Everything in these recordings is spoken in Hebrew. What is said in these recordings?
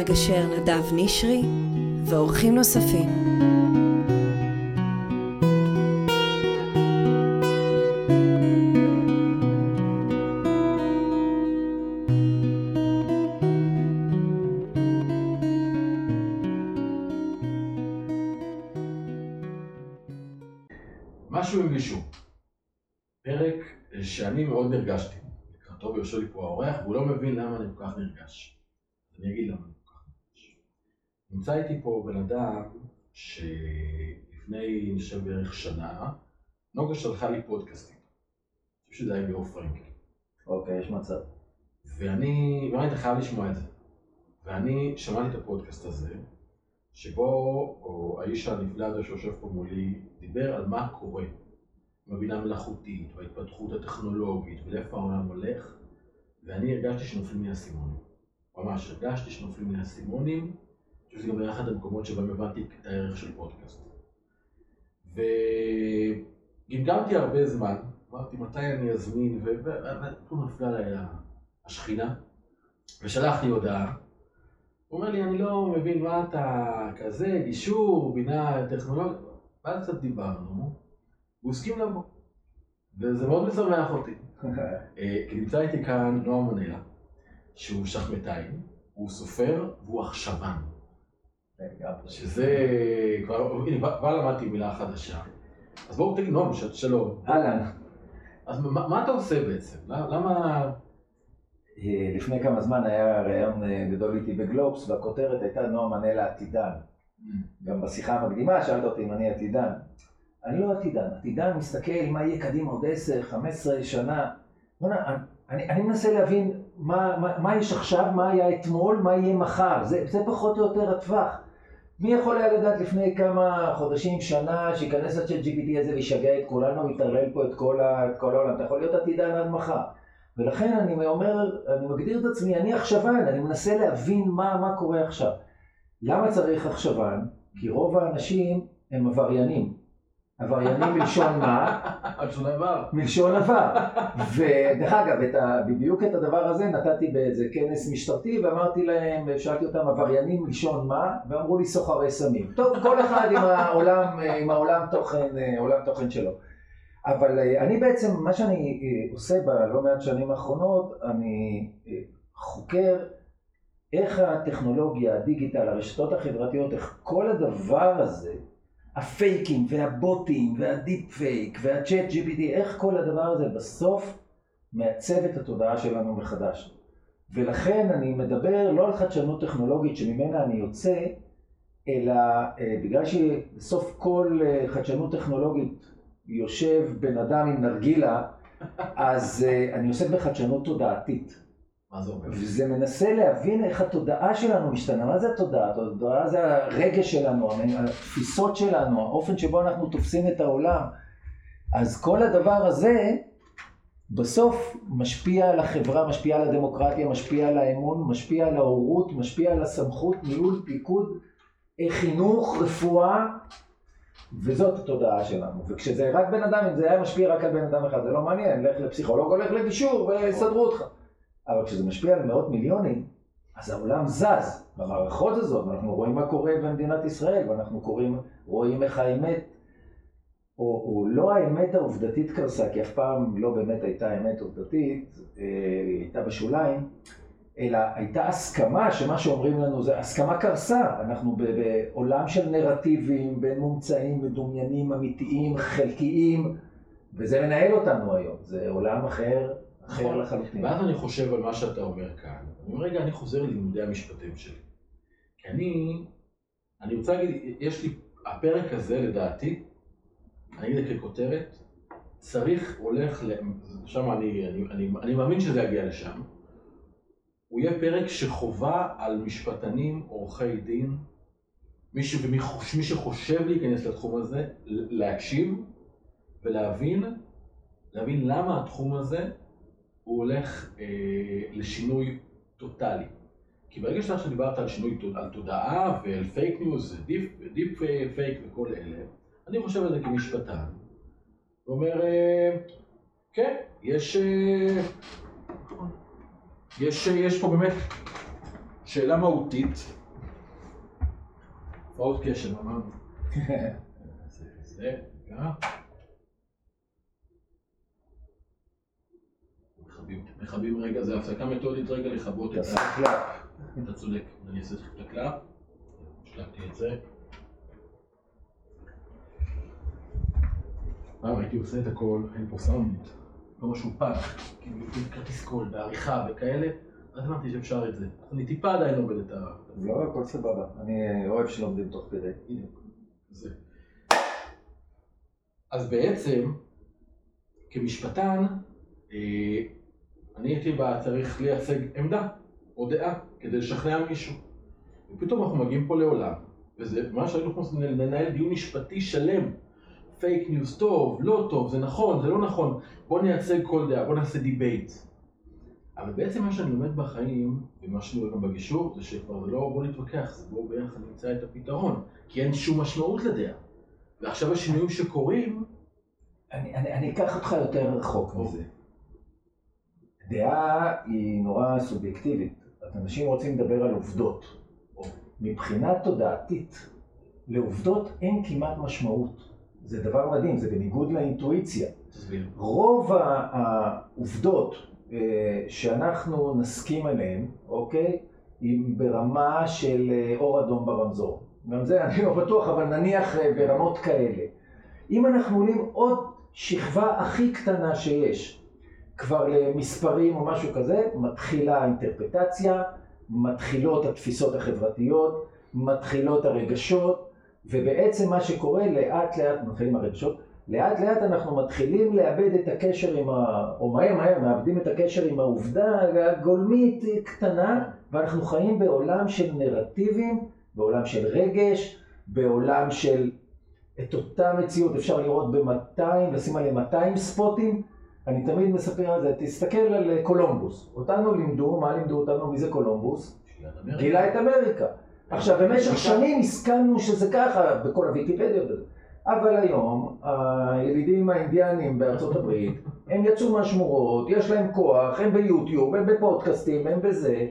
המגשר נדב נשרי ואורחים נוספים. נמצא איתי פה בן אדם שלפני, חושב, בערך שנה, נוגה שלחה לי פודקאסטים. אני חושב שזה היה ליאור פרנקל. אוקיי, יש מצב. ואני, באמת, חייב לשמוע את זה. ואני שמעתי את הפודקאסט הזה, שבו או, האיש הנפלא הזה שיושב פה מולי, דיבר על מה קורה עם הבינה המלאכותית, וההתפתחות הטכנולוגית, ולאיפה העולם הולך, ואני הרגשתי שנופלים לי האסימונים. ממש הרגשתי שנופלים לי האסימונים, שזה גם היה אחד המקומות שבהם הבנתי את הערך של פודקאסט. וגמגמתי הרבה זמן, אמרתי מתי אני אזמין, ופתאום נפלה עליי השכינה, ושלח לי הודעה. הוא אומר לי, אני לא מבין מה אתה כזה, גישור, בינה טכנולוגית, ואז קצת דיברנו, הוא הסכים לבוא, וזה מאוד משמח אותי. אה, כי נמצא איתי כאן נועם מנלה, שהוא שחמטאי, הוא סופר והוא עכשוון. שזה, כבר, הנה, כבר למדתי מילה חדשה. אז בואו תגיד, נועם, שלום. אהלן. אז מה, מה אתה עושה בעצם? למה... אה, לפני כמה זמן היה ראיון אה, גדול איתי בגלובס, והכותרת הייתה נועם מנלה עתידן. גם בשיחה המקדימה שאלת אותי אם אני עתידן. אני לא עתידן, עתידן מסתכל מה יהיה קדימה עוד 10, 15 שנה. בוא'נה, אני, אני מנסה להבין מה, מה, מה יש עכשיו, מה היה אתמול, מה יהיה מחר. זה, זה פחות או יותר הטווח. מי יכול היה לדעת לפני כמה חודשים, שנה, שייכנס לצ'אט GPT הזה וישגע את כולנו ויטרלל פה את כל, ה, את כל העולם? אתה יכול להיות עתידן עד מחר. ולכן אני אומר, אני מגדיר את עצמי, אני עכשוון, אני מנסה להבין מה, מה קורה עכשיו. למה צריך עכשוון? כי רוב האנשים הם עבריינים. עבריינים מלשון מה? מלשון עבר. מלשון עבר. ודרך אגב, את ה, בדיוק את הדבר הזה נתתי באיזה כנס משטרתי ואמרתי להם, שאלתי אותם עבריינים מלשון מה? ואמרו לי סוחרי סמים. טוב, כל אחד עם העולם, עם העולם תוכן, עולם תוכן שלו. אבל אני בעצם, מה שאני עושה בלא מעט שנים האחרונות, אני חוקר איך הטכנולוגיה, הדיגיטל, הרשתות החברתיות, איך כל הדבר הזה, הפייקים והבוטים והדיפ פייק והצ'אט GPT, איך כל הדבר הזה בסוף מעצב את התודעה שלנו מחדש. ולכן אני מדבר לא על חדשנות טכנולוגית שממנה אני יוצא, אלא בגלל שבסוף כל חדשנות טכנולוגית יושב בן אדם עם נרגילה, אז אני עוסק בחדשנות תודעתית. וזה מנסה להבין איך התודעה שלנו משתנה. מה זה התודעה? התודעה זה הרגש שלנו, התפיסות שלנו, האופן שבו אנחנו תופסים את העולם. אז כל הדבר הזה בסוף משפיע על החברה, משפיע על הדמוקרטיה, משפיע על האמון, משפיע על ההורות, משפיע על הסמכות, ניהול, פיקוד, חינוך, רפואה. וזאת התודעה שלנו, וכשזה רק בן אדם, אם זה היה משפיע רק על בן אדם אחד, זה לא מעניין, לך לפסיכולוג, הולך לגישור ויסדרו אותך. אבל כשזה משפיע על מאות מיליונים, אז העולם זז במערכות הזאת, ואנחנו רואים מה קורה במדינת ישראל, ואנחנו קוראים, רואים איך האמת, או, או לא האמת העובדתית קרסה, כי אף פעם לא באמת הייתה אמת עובדתית, היא הייתה בשוליים, אלא הייתה הסכמה שמה שאומרים לנו זה הסכמה קרסה, אנחנו בעולם של נרטיבים בין מומצאים, מדומיינים, אמיתיים, חלקיים, וזה מנהל אותנו היום, זה עולם אחר. אחר לחלוטין. ואז אני חושב על מה שאתה אומר כאן. אני אומר, רגע, אני חוזר ללימודי המשפטים שלי. כי אני, אני רוצה להגיד, יש לי, הפרק הזה לדעתי, אני אגיד ככותרת, צריך, הולך, שם אני, אני, אני, אני מאמין שזה יגיע לשם, הוא יהיה פרק שחובה על משפטנים, עורכי דין, מי, ש, מי שחושב להיכנס לתחום הזה, להקשיב ולהבין, להבין למה התחום הזה הוא הולך אה, לשינוי טוטאלי. כי ברגע שאתה דיברת על שינוי, על תודעה ועל פייק ניוז, דיפ, דיפ פייק וכל אלה, אני חושב על זה כמשפטן, ואומר, אה, כן, יש, אה, יש, יש פה באמת שאלה מהותית. הפרעות קשב, אמרנו. זה, זה, רגע. מכבים- מכבים רגע, זה הפסקה מתודית רגע לכבות את ה... תעשה clap. אתה צודק, אני אעשה את ה clap. השלמתי את זה. פעם הייתי עושה את הכל, אין פה סאונד, לא משהו פח, כאילו עם כרטיס קול, בעריכה וכאלה, אז אמרתי שאפשר את זה. אני טיפה עדיין עובד את ה... לא, הכל סבבה. אני אוהב שלומדים תוך כדי. הנה, זה. אז בעצם, כמשפטן, אה, אני הייתי בא, צריך לייצג עמדה או דעה כדי לשכנע מישהו. ופתאום אנחנו מגיעים פה לעולם, וזה מה שהיינו יכולים לנהל דיון משפטי שלם. פייק ניוז טוב, לא טוב, זה נכון, זה לא נכון, בוא נייצג כל דעה, בוא נעשה debate. אבל בעצם מה שאני לומד בחיים, ומה שאני רואה גם בגישור, זה שכבר זה לא בוא נתווכח, זה בוא ביחד נמצא את הפתרון, כי אין שום משמעות לדעה. ועכשיו השינויים שקורים, אני, אני, אני אקח אותך יותר רחוק או. מזה. דעה היא נורא סובייקטיבית. אנשים רוצים לדבר על עובדות. מבחינה תודעתית, לעובדות אין כמעט משמעות. זה דבר מדהים, זה בניגוד לאינטואיציה. תסביר. רוב העובדות אה, שאנחנו נסכים עליהן, אוקיי, היא ברמה של אה, אור אדום ברמזור. גם זה אני לא בטוח, אבל נניח אה, ברמות כאלה. אם אנחנו עולים עוד שכבה הכי קטנה שיש, כבר למספרים או משהו כזה, מתחילה האינטרפטציה, מתחילות התפיסות החברתיות, מתחילות הרגשות, ובעצם מה שקורה לאט לאט, מתחילים הרגשות, לאט לאט אנחנו מתחילים לאבד את הקשר עם ה... או מהר מהר מאבדים את הקשר עם העובדה הגולמית קטנה, ואנחנו חיים בעולם של נרטיבים, בעולם של רגש, בעולם של את אותה מציאות אפשר לראות ב-200, לשים עליהם 200 ספוטים. אני תמיד מספר על זה, תסתכל על קולומבוס. אותנו לימדו, מה לימדו אותנו? מי זה קולומבוס? גילה את אמריקה. עכשיו, במשך שנים הסכמנו שזה ככה, בכל הוויקיפדיה וזה. אבל היום, הילידים האינדיאנים בארצות הברית, הם יצאו מהשמורות, יש להם כוח, הם ביוטיוב, הם בפודקאסטים, הם בזה,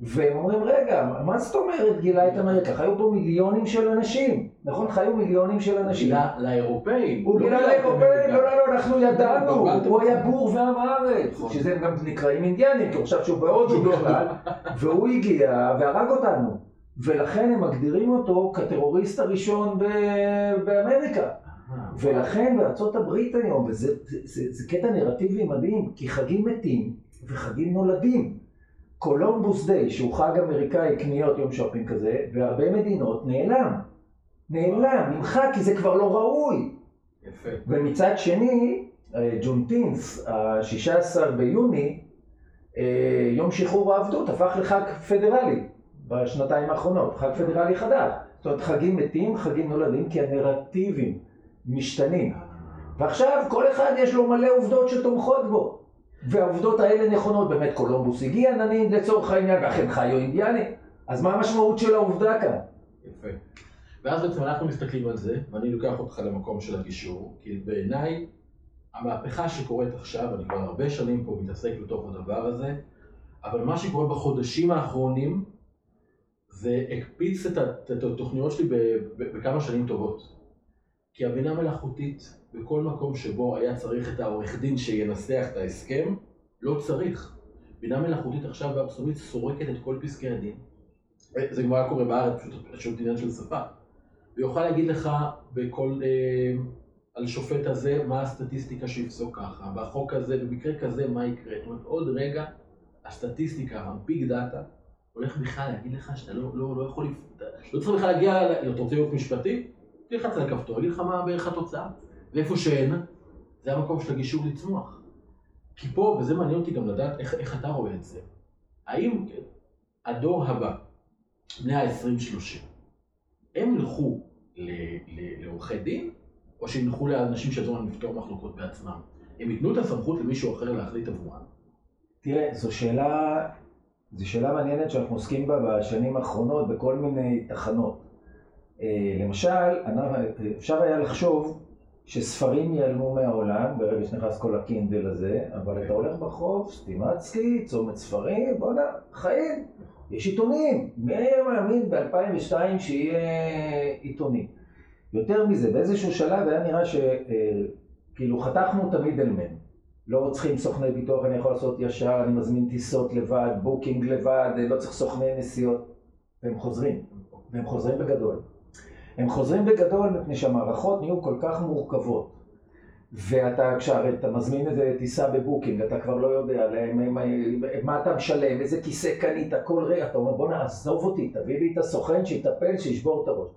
והם אומרים, רגע, מה זאת אומרת גילה את אמריקה? חיו פה מיליונים של אנשים, נכון? חיו מיליונים של אנשים. גילה לאירופאים. הוא לא גילה לאירופאים, לא, לא, לא, אנחנו ידענו, בלבלתם הוא היה. בור ועם הארץ, נכון. שזה הם גם נקראים אינדיאנים, כי חשב שהוא בהודו בכלל, והוא הגיע והרג אותנו, ולכן הם מגדירים אותו כטרוריסט הראשון באמריקה. אה, ולכן בארצות הברית היום, וזה זה, זה, זה קטע נרטיבי מדהים, כי חגים מתים וחגים נולדים. Columbus Day, שהוא חג אמריקאי קניות יום שופינג כזה, בהרבה מדינות נעלם. נעלם, נמחק, כי זה כבר לא ראוי. יפה. ומצד שני, אה, Juneteenth, ה-16 ביוני, אה, יום שחרור העבדות, הפך לחג פדרלי בשנתיים האחרונות, חג פדרלי חדש. זאת אומרת, חגים מתים, חגים נולדים, כי הנרטיבים משתנים. ועכשיו כל אחד יש לו מלא עובדות שתומכות בו. והעובדות האלה נכונות, באמת קולומבוס הגיע נניח לצורך העניין, ואכן חיו אינדיאנים. אז מה המשמעות של העובדה כאן? יפה. ואז בעצם אנחנו מסתכלים על זה, ואני לוקח אותך למקום של הגישור, כי בעיניי המהפכה שקורית עכשיו, אני כבר הרבה שנים פה מתעסק בתוך הדבר הזה, אבל מה שקורה בחודשים האחרונים, זה הקפיץ את התוכניות שלי בכמה שנים טובות. כי הבינה מלאכותית, בכל מקום שבו היה צריך את העורך דין שינסח את ההסכם, לא צריך. בינה מלאכותית עכשיו בארצות סורקת את כל פסקי הדין. זה כבר היה קורה בארץ, פשוט, פשוט עניין של שפה. ויוכל להגיד לך בכל, אה, על שופט הזה, מה הסטטיסטיקה שיפסוק ככה, והחוק הזה, במקרה כזה, מה יקרה. זאת אומרת, עוד רגע, הסטטיסטיקה, הביג דאטה, הולך בכלל להגיד לך שאתה לא, לא, לא יכול, לפ- לא צריך בכלל להגיע, אתה רוצה להיות משפטי? תלחץ על הכפתור, יגיד לך מה בערך התוצאה. ואיפה שאין, זה המקום של הגישור לצמוח. כי פה, וזה מעניין אותי גם לדעת איך, איך אתה רואה את זה, האם הדור הבא, בני ה-20-30, הם ילכו לעורכי דין, או שהם ילכו לאנשים שיעזרו להם לפתור מחלוקות בעצמם? הם ייתנו את הסמכות למישהו אחר להחליט עבורם. תראה, זו שאלה, זו שאלה מעניינת שאנחנו עוסקים בה בשנים האחרונות בכל מיני תחנות. אה, למשל, אפשר היה לחשוב שספרים ייעלמו מהעולם ברגע שנכנס כל הקינדל הזה, אבל אתה הולך ברחוב, סטימצקי, צומת ספרים, בואנה, חיים. יש עיתונים. מי היה מאמין ב-2002 שיהיה עיתונים? יותר מזה, באיזשהו שלב היה נראה שכאילו חתכנו את ה middleman. לא צריכים סוכני ביטוח, אני יכול לעשות ישר, אני מזמין טיסות לבד, בוקינג לבד, לא צריך סוכני נסיעות. והם חוזרים, והם חוזרים בגדול. הם חוזרים בגדול מפני שהמערכות נהיו כל כך מורכבות. ואתה, כשאתה מזמין איזה טיסה בבוקינג, אתה כבר לא יודע להם, מה, מה אתה משלם, איזה כיסא קנית, כל רגע, אתה אומר בוא נעזוב אותי, תביא לי את הסוכן שיטפל, שישבור את הראש.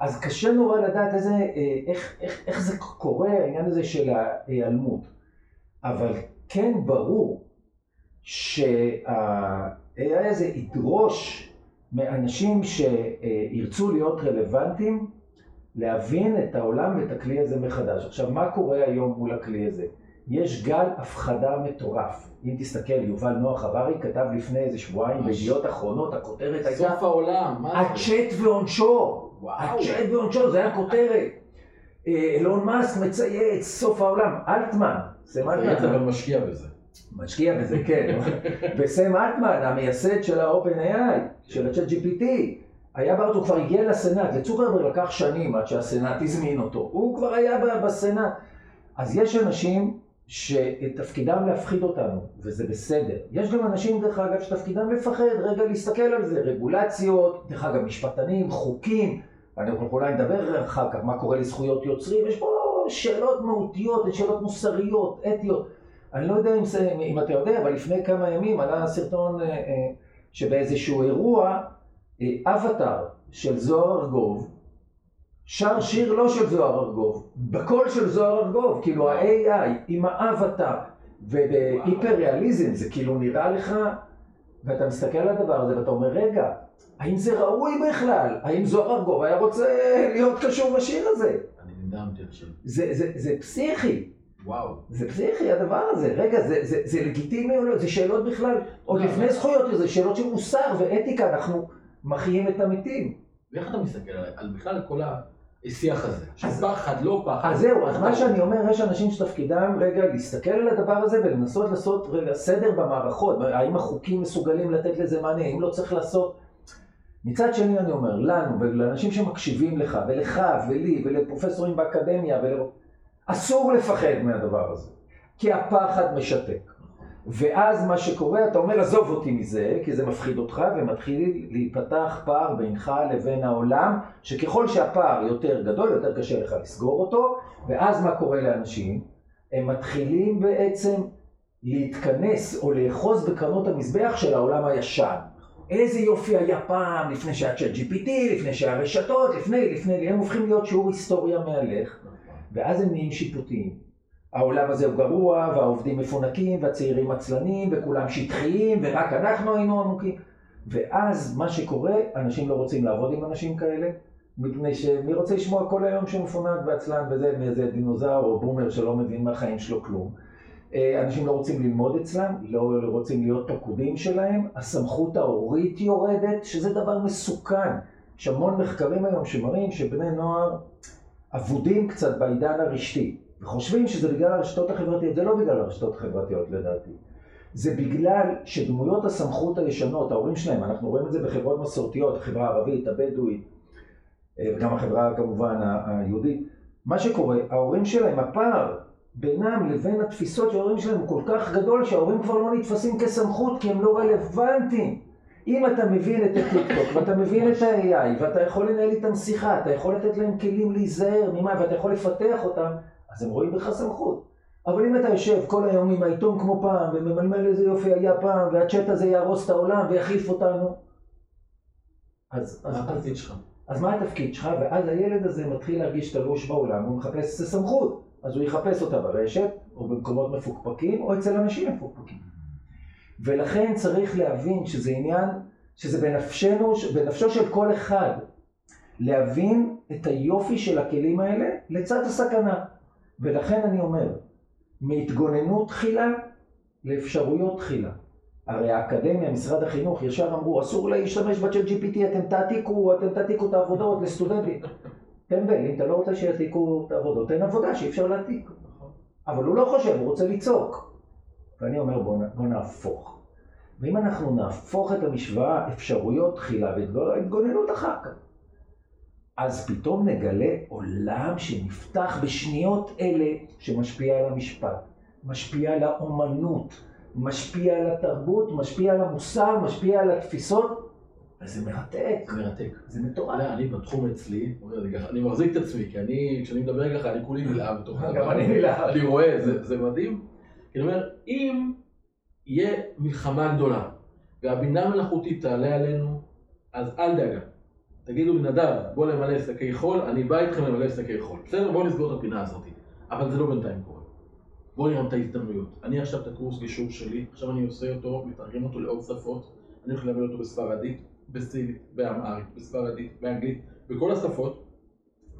אז קשה נורא לדעת איזה, אה, איך, איך, איך זה קורה, העניין הזה של ההיעלמות. אבל כן ברור שה-AI הזה ידרוש מאנשים שירצו להיות רלוונטיים, להבין את העולם ואת הכלי הזה מחדש. עכשיו, מה קורה היום מול הכלי הזה? יש גל הפחדה מטורף. אם תסתכל, יובל נוח הררי כתב לפני איזה שבועיים בידיעות אחרונות, הכותרת הייתה... סוף העולם, מה זה? הצ'אט ועונשו. הצ'אט ועונשו, זה היה כותרת. אה, אילון מאסק מצייץ, סוף העולם. אלטמן, סם אלטמן. אבל משקיע בזה. משקיע בזה, כן. וסם אלטמן, המייסד של ה-OpenAI, של ה-Chat GPT, היה בארץ, הוא כבר הגיע לסנאט, לצוקרברג לקח שנים עד שהסנאט הזמין אותו, הוא כבר היה בסנאט. אז יש אנשים שתפקידם להפחיד אותנו, וזה בסדר. יש גם אנשים, דרך אגב, שתפקידם לפחד, רגע להסתכל על זה, רגולציות, דרך אגב, משפטנים, חוקים, אנחנו אולי נדבר אחר כך מה קורה לזכויות יוצרים, יש פה שאלות מהותיות, שאלות מוסריות, אתיות. אני לא יודע אם, זה, אם אתה יודע, אבל לפני כמה ימים עלה סרטון אה, אה, שבאיזשהו אירוע, אה, אבטאר של זוהר ארגוב, שר שיר לא של זוהר ארגוב, בקול של זוהר ארגוב, כאילו ה-AI עם האבטאר, ובהיפר ריאליזם זה כאילו נראה לך, ואתה מסתכל על הדבר הזה ואתה אומר, רגע, האם זה ראוי בכלל? האם זוהר ארגוב היה רוצה להיות קשור לשיר הזה? אני נדהמתי עכשיו. זה, זה, זה פסיכי. וואו. זה פסיכי הדבר הזה. רגע, זה, זה, זה לגיטימי או לא? זה שאלות בכלל, עוד לא. לפני זכויות, זה שאלות של מוסר ואתיקה, אנחנו מחיים את המתים. ואיך אתה מסתכל על, על בכלל כל השיח הזה? שפחד, לא פחד. אז זהו, אז מה שאני אומר, יש אנשים שתפקידם רגע להסתכל על הדבר הזה ולנסות לעשות רגע סדר במערכות, האם החוקים מסוגלים לתת לזה מענה, אם לא צריך לעשות... מצד שני אני אומר, לנו ולאנשים שמקשיבים לך, ולך ולי ולפרופסורים באקדמיה, ול... אסור לפחד מהדבר הזה, כי הפחד משתק. ואז מה שקורה, אתה אומר, עזוב אותי מזה, כי זה מפחיד אותך, ומתחיל להיפתח פער בינך לבין העולם, שככל שהפער יותר גדול, יותר קשה לך לסגור אותו, ואז מה קורה לאנשים? הם מתחילים בעצם להתכנס או לאחוז בקרנות המזבח של העולם הישן. איזה יופי היה פעם, לפני שהיה צ'אט GPT, לפני שהיה רשתות, לפני, לפני, הם הופכים להיות שיעור היסטוריה מהלך, ואז הם נהיים שיפוטיים. העולם הזה הוא גרוע, והעובדים מפונקים, והצעירים עצלנים, וכולם שטחיים, ורק אנחנו היינו עמוקים. ואז מה שקורה, אנשים לא רוצים לעבוד עם אנשים כאלה, מפני שמי רוצה לשמוע כל היום שמפונק ועצלן וזה, מאיזה דינוזאור או בומר שלא מבין מהחיים שלו כלום. אה, אנשים לא רוצים ללמוד אצלם, לא רוצים להיות פקודים שלהם, הסמכות ההורית יורדת, שזה דבר מסוכן. יש המון מחקרים היום שמראים שבני נוער אבודים קצת בעידן הרשתי. וחושבים שזה בגלל הרשתות החברתיות, זה לא בגלל הרשתות החברתיות לדעתי. זה בגלל שדמויות הסמכות הישנות, ההורים שלהם, אנחנו רואים את זה בחברות מסורתיות, החברה הערבית, הבדואית, אה, וגם החברה כמובן היהודית. מה שקורה, ההורים שלהם, הפער בינם לבין התפיסות של ההורים שלהם הוא כל כך גדול שההורים כבר לא נתפסים כסמכות כי הם לא רלוונטיים. אם אתה מבין את הטיקטוק ואתה מבין את ה-AI ואתה יכול לנהל איתם שיחה, אתה יכול לתת להם כלים להיזהר ממה ואתה יכול לפתח אותם, אז הם רואים בך סמכות. אבל אם אתה יושב כל היום עם העיתון כמו פעם, וממלמל איזה יופי היה פעם, והצ'אט הזה יהרוס את העולם ויחליף אותנו, אז... מה התפקיד שלך? אז מה התפקיד שלך? ואז הילד הזה מתחיל להרגיש תלוש בעולם, הוא מחפש סמכות. אז הוא יחפש אותה ברשת, או במקומות מפוקפקים, או אצל אנשים מפוקפקים. ולכן צריך להבין שזה עניין, שזה בנפשנו, בנפשו של כל אחד, להבין את היופי של הכלים האלה לצד הסכנה. ולכן אני אומר, מהתגוננות תחילה לאפשרויות תחילה. הרי האקדמיה, משרד החינוך, ישר אמרו, אסור להשתמש בצ'אט GPT, אתם תעתיקו, אתם תעתיקו את העבודות לסטודנטים. טמבל, אם אתה לא רוצה שיעתיקו את העבודות, אין עבודה שאי אפשר להעתיק. אבל הוא לא חושב, הוא רוצה לצעוק. ואני אומר, בוא, בוא נהפוך. ואם אנחנו נהפוך את המשוואה אפשרויות תחילה והתגוננות אחר כך, אז פתאום נגלה עולם שנפתח בשניות אלה שמשפיע על המשפט, משפיע על האומנות, משפיע על התרבות, משפיע על המוסר, משפיע על התפיסות, וזה מרתק. זה מרתק. זה מטורף. אני בתחום אצלי, אני מחזיק את עצמי, כי אני, כשאני מדבר ככה, אני כולי נלהב בתוך הדבר. גם אני נלהב. אני רואה, זה מדהים. אני אומר, אם יהיה מלחמה גדולה, והבינה המלאכותית תעלה עלינו, אז אל דאגה. תגידו לי, נדב, בוא למלא שקי חול, אני בא איתכם למלא שקי חול. בסדר, בואו נסגור את הפינה הזאת. אבל זה לא בינתיים קורה. בואו נראה את ההזדמנויות. אני עכשיו את הקורס גישור שלי, עכשיו אני עושה אותו, מתרגם אותו לעוד שפות. אני הולך ללמד אותו בספרדית, בסינית, באמהרית, בספרדית, באנגלית, בכל השפות,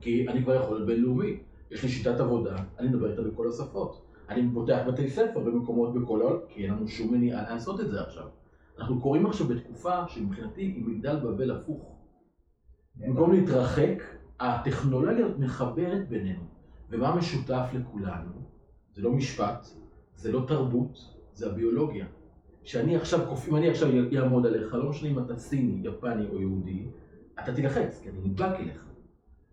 כי אני כבר יכול להיות בינלאומי. יש לי שיטת עבודה, אני מדבר איתה בכל השפות. אני פותח בתי ספר במקומות בכל העולם, כי אין לנו שום מניעה לעשות את זה עכשיו. אנחנו קוראים עכשיו בתקופה שמבחינתי היא מגדל בבל הפוך. במקום להתרחק, הטכנולוגיה מחברת בינינו. ומה משותף לכולנו? זה לא משפט, זה לא תרבות, זה הביולוגיה. שאני עכשיו, אם אני עכשיו אעמוד עליך, לא משנה אם אתה סיני, יפני או יהודי, אתה תילחץ, כי אני נדבק אליך.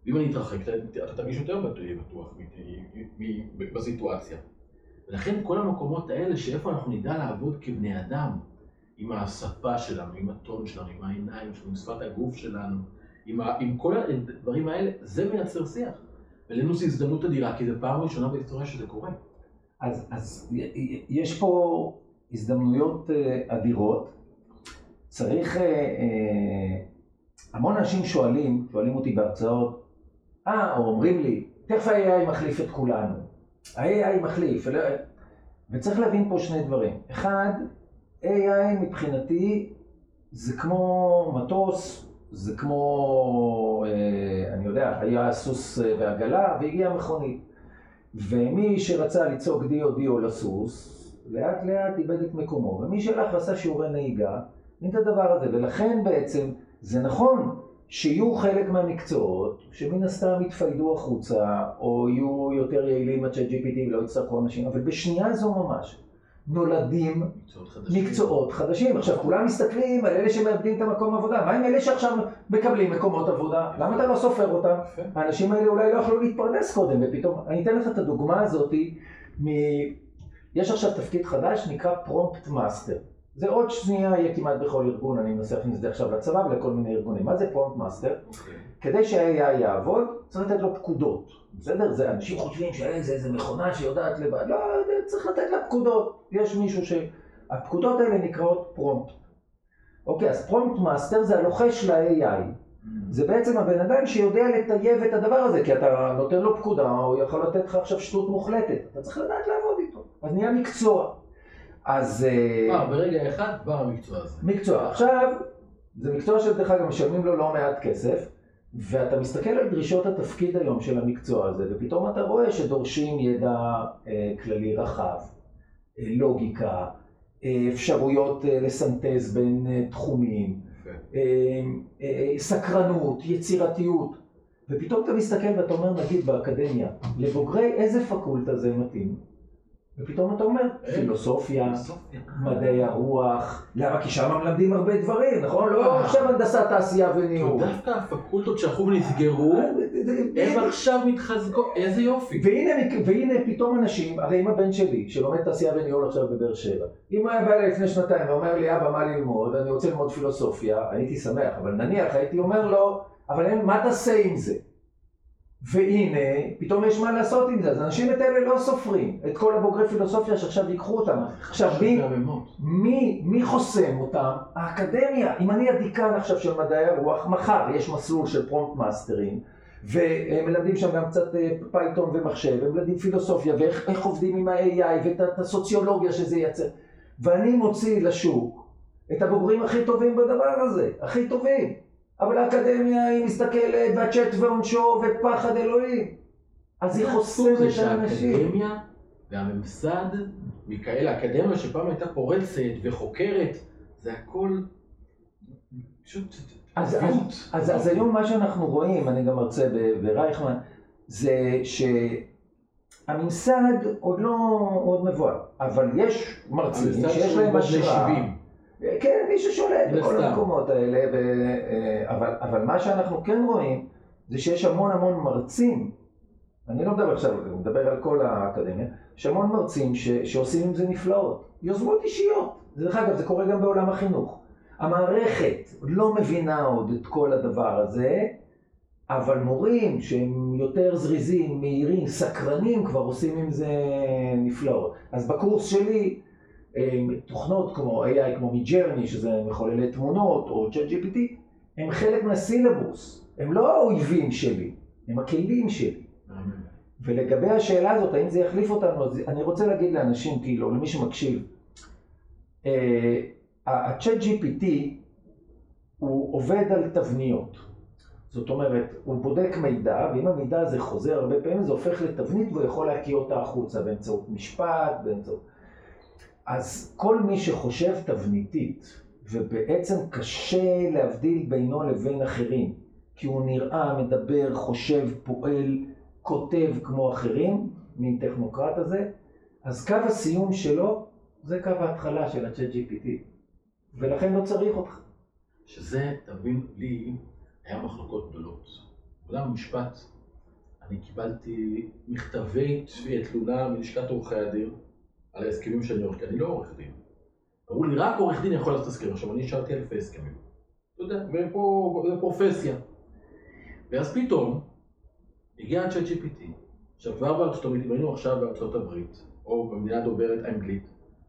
ואם אני אתרחק, אתה תרגיש יותר בטוח בסיטואציה. ולכן כל המקומות האלה, שאיפה אנחנו נדע לעבוד כבני אדם, עם השפה שלנו, עם הטון שלנו, עם העיניים שלנו, עם שפת הגוף שלנו, עם, ה, עם כל הדברים האלה, זה מייצר שיח. ולנו זו הזדמנות אדירה, כי זו פעם ראשונה בהיסטוריה שזה קורה. אז, אז יש פה הזדמנויות אה, אדירות. צריך, אה, אה, המון אנשים שואלים, שואלים אותי בהרצאות, אה, או אומרים לי, תכף ה-AI מחליף את כולנו. ה-AI מחליף, וצריך להבין פה שני דברים. אחד, AI מבחינתי זה כמו מטוס, זה כמו, אה, אני יודע, היה סוס אה, ועגלה והגיעה מכונית. ומי שרצה לצעוק דיו דיו לסוס, לאט לאט איבד את מקומו. ומי שהלך ועשה שיעורי נהיגה, אין את הדבר הזה. ולכן בעצם זה נכון שיהיו חלק מהמקצועות שמן הסתם יתפיידו החוצה, או יהיו יותר יעילים עד ש-GPT ולא יצטרכו אנשים, אבל בשנייה זו ממש. נולדים מקצועות חדשים. מקצועות חדשים. עכשיו, כולם מסתכלים על אלה שמאבדים את המקום עבודה. מה עם אלה שעכשיו מקבלים מקומות עבודה? למה אתה לא סופר אותם? האנשים האלה אולי לא יכלו להתפרנס קודם, ופתאום... אני אתן לך את הדוגמה הזאת מ... יש עכשיו תפקיד חדש, נקרא prompt master. זה עוד שנייה יהיה כמעט בכל ארגון, אני מנסה להכניס את זה עכשיו לצבא ולכל מיני ארגונים. מה זה prompt master? Okay. כדי שה-AI יעבוד, צריך לתת לו פקודות. בסדר? זה אנשים חושבים שזה איזה מכונה שיודעת לבד. לא, צריך לתת לה פקודות. יש מישהו ש... הפקודות האלה נקראות prompt. אוקיי, אז prompt master זה הלוחש ל-AI. זה בעצם הבן אדם שיודע לטייב את הדבר הזה, כי אתה נותן לו פקודה, הוא יכול לתת לך עכשיו שטות מוחלטת. אתה צריך לדעת לעבוד איתו. אז נהיה מקצוע. אז... אה, אה ברגע אחד כבר המקצוע הזה. מקצוע. עכשיו, זה מקצוע שדרך אגב משלמים לו לא מעט כסף, ואתה מסתכל על דרישות התפקיד היום של המקצוע הזה, ופתאום אתה רואה שדורשים ידע אה, כללי רחב, אה, לוגיקה, אה, אפשרויות אה, לסנטז בין אה, תחומים, אה, אה, סקרנות, יצירתיות, ופתאום אתה מסתכל ואתה אומר, נגיד באקדמיה, לבוגרי איזה פקולטה זה מתאים? ופתאום אתה אומר, פילוסופיה, מדעי הרוח, למה? כי שם מלמדים הרבה דברים, נכון? לא אה. עכשיו הנדסת תעשייה וניהול. דווקא הפקולטות שהלכו ונסגרו, אה, הם עכשיו מתחזקות, איזה יופי. והנה פתאום אנשים, הרי אם הבן שלי, שלומד תעשייה וניהול עכשיו בבאר שבע, אם היה בא אליי לפני שנתיים ואומר לי, אבא, מה ללמוד, אני רוצה ללמוד פילוסופיה, הייתי שמח, אבל נניח הייתי אומר לו, אבל מה תעשה עם זה? והנה, פתאום יש מה לעשות עם זה. אז אנשים את אלה לא סופרים, את כל הבוגרי פילוסופיה שעכשיו ייקחו אותם. עכשיו, מי, מי, מי חוסם אותם? האקדמיה. אם אני הדיקן עכשיו של מדעי הרוח, מחר יש מסלול של prompt master ים, ומלמדים שם גם קצת אה, פייתון ומחשב, ומלמדים פילוסופיה, ואיך עובדים עם ה-AI, ואת הסוציולוגיה שזה ייצר. ואני מוציא לשוק את הבוגרים הכי טובים בדבר הזה, הכי טובים. אבל האקדמיה היא מסתכלת, והצ'אט ועונשו, ופחד אלוהים. אז היא חוסמת את האנשים. האקדמיה והממסד, מכאלה, האקדמיה שפעם הייתה פורצת וחוקרת, זה הכל פשוט... אז, אז, אז, אז היום מה שאנחנו רואים, אני גם מרצה ברייכמן, זה שהממסד עוד לא, עוד מבוהל, אבל יש מרצים שיש להם השראה. כן, מישהו שולט מן בכל. המקומות האלה, ו... אה, אבל, אבל מה שאנחנו כן רואים, זה שיש המון המון מרצים, אני לא מדבר עכשיו, אני מדבר על כל האקדמיה, יש המון מרצים ש... שעושים עם זה נפלאות, יוזמות אישיות. דרך אגב, זה קורה גם בעולם החינוך. המערכת לא מבינה עוד את כל הדבר הזה, אבל מורים שהם יותר זריזים, מהירים, סקרנים, כבר עושים עם זה נפלאות. אז בקורס שלי, תוכנות כמו AI, כמו מג'רני, שזה מחוללי תמונות, או ChatGPT, הם חלק מהסילבוס. הם לא האויבים שלי, הם הכלים שלי. ולגבי השאלה הזאת, האם זה יחליף אותנו, אני רוצה להגיד לאנשים, כאילו, למי שמקשיב, אה, ה-chat GPT הוא עובד על תבניות. זאת אומרת, הוא בודק מידע, ואם המידע הזה חוזר הרבה פעמים, זה הופך לתבנית והוא יכול להקיא אותה החוצה באמצעות משפט, באמצעות... אז כל מי שחושב תבניתית, ובעצם קשה להבדיל בינו לבין אחרים, כי הוא נראה, מדבר, חושב, פועל, כותב כמו אחרים, מין טכנוקרט הזה, אז קו הסיום שלו זה קו ההתחלה של ה-chat GPT, ולכן לא צריך אותך. שזה, תבין, לי היה מחלוקות גדולות. בעולם המשפט, אני קיבלתי מכתבי תלונה מלשכת עורכי הדין על ההסכמים שאני עורך, כי אני לא עורך דין. אמרו לי, רק עורך דין יכול לעשות הסכמים. עכשיו, אני השארתי אלפי הסכמים. אתה יודע, ופה, זה פרופסיה. ואז פתאום, הגיע ה-chat GPT. עכשיו, כבר בארצות הברית, אם היינו עכשיו בארצות הברית, או במדינה דוברת אנגלית,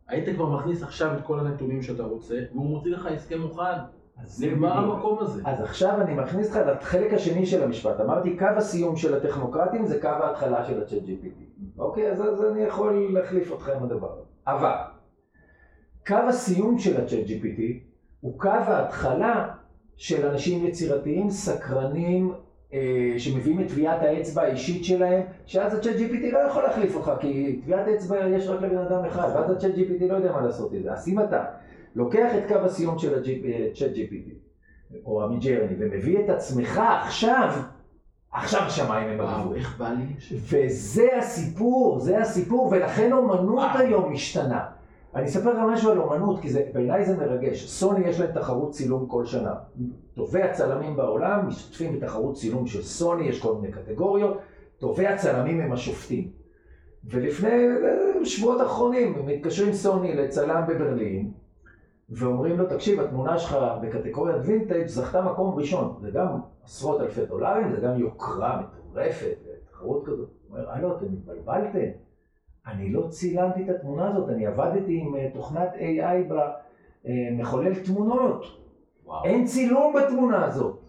היית כבר מכניס עכשיו את כל הנתונים שאתה רוצה, והוא מוציא לך הסכם מוכן. אז נגמר. המקום הזה. אז עכשיו אני מכניס לך לחלק השני של המשפט. אמרתי, קו הסיום של הטכנוקרטים זה קו ההתחלה של ה-chat GPT. אוקיי, אז, אז אני יכול להחליף אותך עם הדבר הזה. אבל, קו הסיום של ה-chat GPT הוא קו ההתחלה של אנשים יצירתיים, סקרנים, אה, שמביאים את טביעת האצבע האישית שלהם, שאז ה-chat GPT לא יכול להחליף אותך, כי טביעת אצבע יש רק לבן אדם אחד, ואז ה-chat GPT לא יודע מה לעשות עם זה. אז אם אתה לוקח את קו הסיום של ה-chat GPT, או המידג'רני, ומביא את עצמך עכשיו, עכשיו השמיים הם הגבול. איך בא לי? וזה הסיפור, זה הסיפור, ולכן אומנות. היום משתנה. אני אספר לך משהו על אומנות, כי בעיניי זה מרגש. סוני יש להם תחרות צילום כל שנה. טובי הצלמים בעולם משתתפים בתחרות צילום של סוני, יש כל מיני קטגוריות. טובי הצלמים הם השופטים. ולפני אה, שבועות אחרונים הם מתקשרים סוני לצלם בברלין, ואומרים לו, תקשיב, התמונה שלך בקטגוריית וינטג' זכתה מקום ראשון. זה גם עשרות אלפי דולרים, זה גם יוקרה מטורפת, תחרות כזאת. הוא אומר, הלו, אתם התבלבלתם. אני לא צילמתי את התמונה הזאת, אני עבדתי עם אה, תוכנת AI במחולל תמונות. וואו. אין צילום בתמונה הזאת.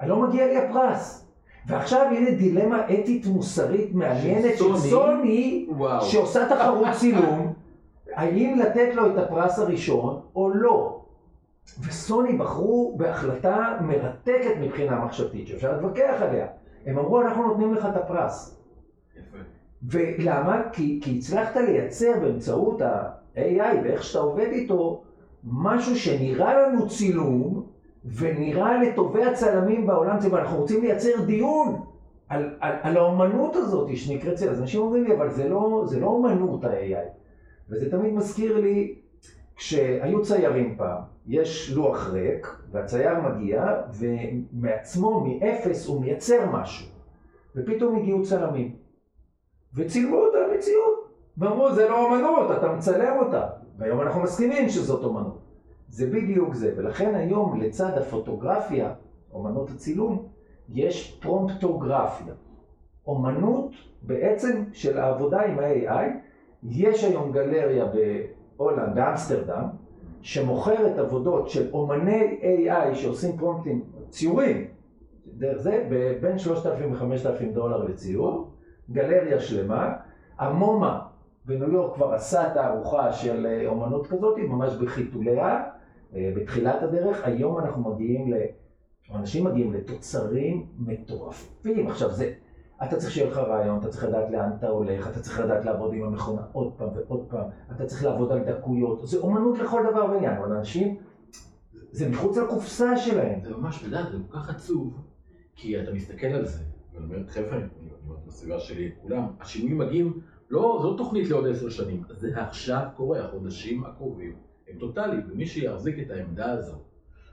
אני לא מגיע לי הפרס. ועכשיו הנה דילמה אתית מוסרית מעניינת של סוני. שעושה תחרות צילום, האם לתת לו את הפרס הראשון או לא. וסוני בחרו בהחלטה מרתקת מבחינה מחשבתית, שאפשר להתווכח עליה. הם אמרו, אנחנו נותנים לך את הפרס. יפה. ולמה? כי, כי הצלחת לייצר באמצעות ה-AI ואיך שאתה עובד איתו, משהו שנראה לנו צילום, ונראה לטובי הצלמים בעולם צילום. אנחנו רוצים לייצר דיון על, על, על האומנות הזאת שנקראת צילום. אז אנשים אומרים לי, אבל זה לא, זה לא אומנות ה-AI. וזה תמיד מזכיר לי, כשהיו ציירים פעם, יש לוח ריק, והצייר מגיע, ומעצמו, מאפס, הוא מייצר משהו. ופתאום הגיעו צלמים. וצילמו אותה במציאות. ואמרו, זה לא אומנות, אתה מצלם אותה. והיום אנחנו מסכימים שזאת אומנות. זה בדיוק זה, ולכן היום לצד הפוטוגרפיה, אומנות הצילום, יש פרומפטוגרפיה. אומנות בעצם של העבודה עם ה-AI, יש היום גלריה בהולנד, באמסטרדם, שמוכרת עבודות של אומני AI שעושים פרומפטים, ציורים, דרך זה, בין 3,000 ל-5,000 דולר לציור. גלריה שלמה. המומה בניו יורק כבר עשה תערוכה של אה, אומנות כזאת, ממש בחיתוליה, אה, בתחילת הדרך. היום אנחנו מגיעים ל... אנשים מגיעים לתוצרים מטורפים. עכשיו זה, אתה צריך שיהיה לך רעיון, אתה צריך לדעת לאן אתה הולך, אתה צריך לדעת לעבוד עם המכונה עוד פעם ועוד פעם, אתה צריך לעבוד על דקויות. זה אומנות לכל דבר ועניין, אבל אנשים, זה מחוץ לקופסה שלהם. זה ממש, אתה זה כל כך עצוב, כי אתה מסתכל על זה, ואני אומר, חבר'ה, אני אומר בסביבה שלי, כולם, השינויים מגיעים, לא, זו לא תוכנית לעוד עשר שנים, זה עכשיו קורה, החודשים הקרובים הם טוטאליים, ומי שיחזיק את העמדה הזו,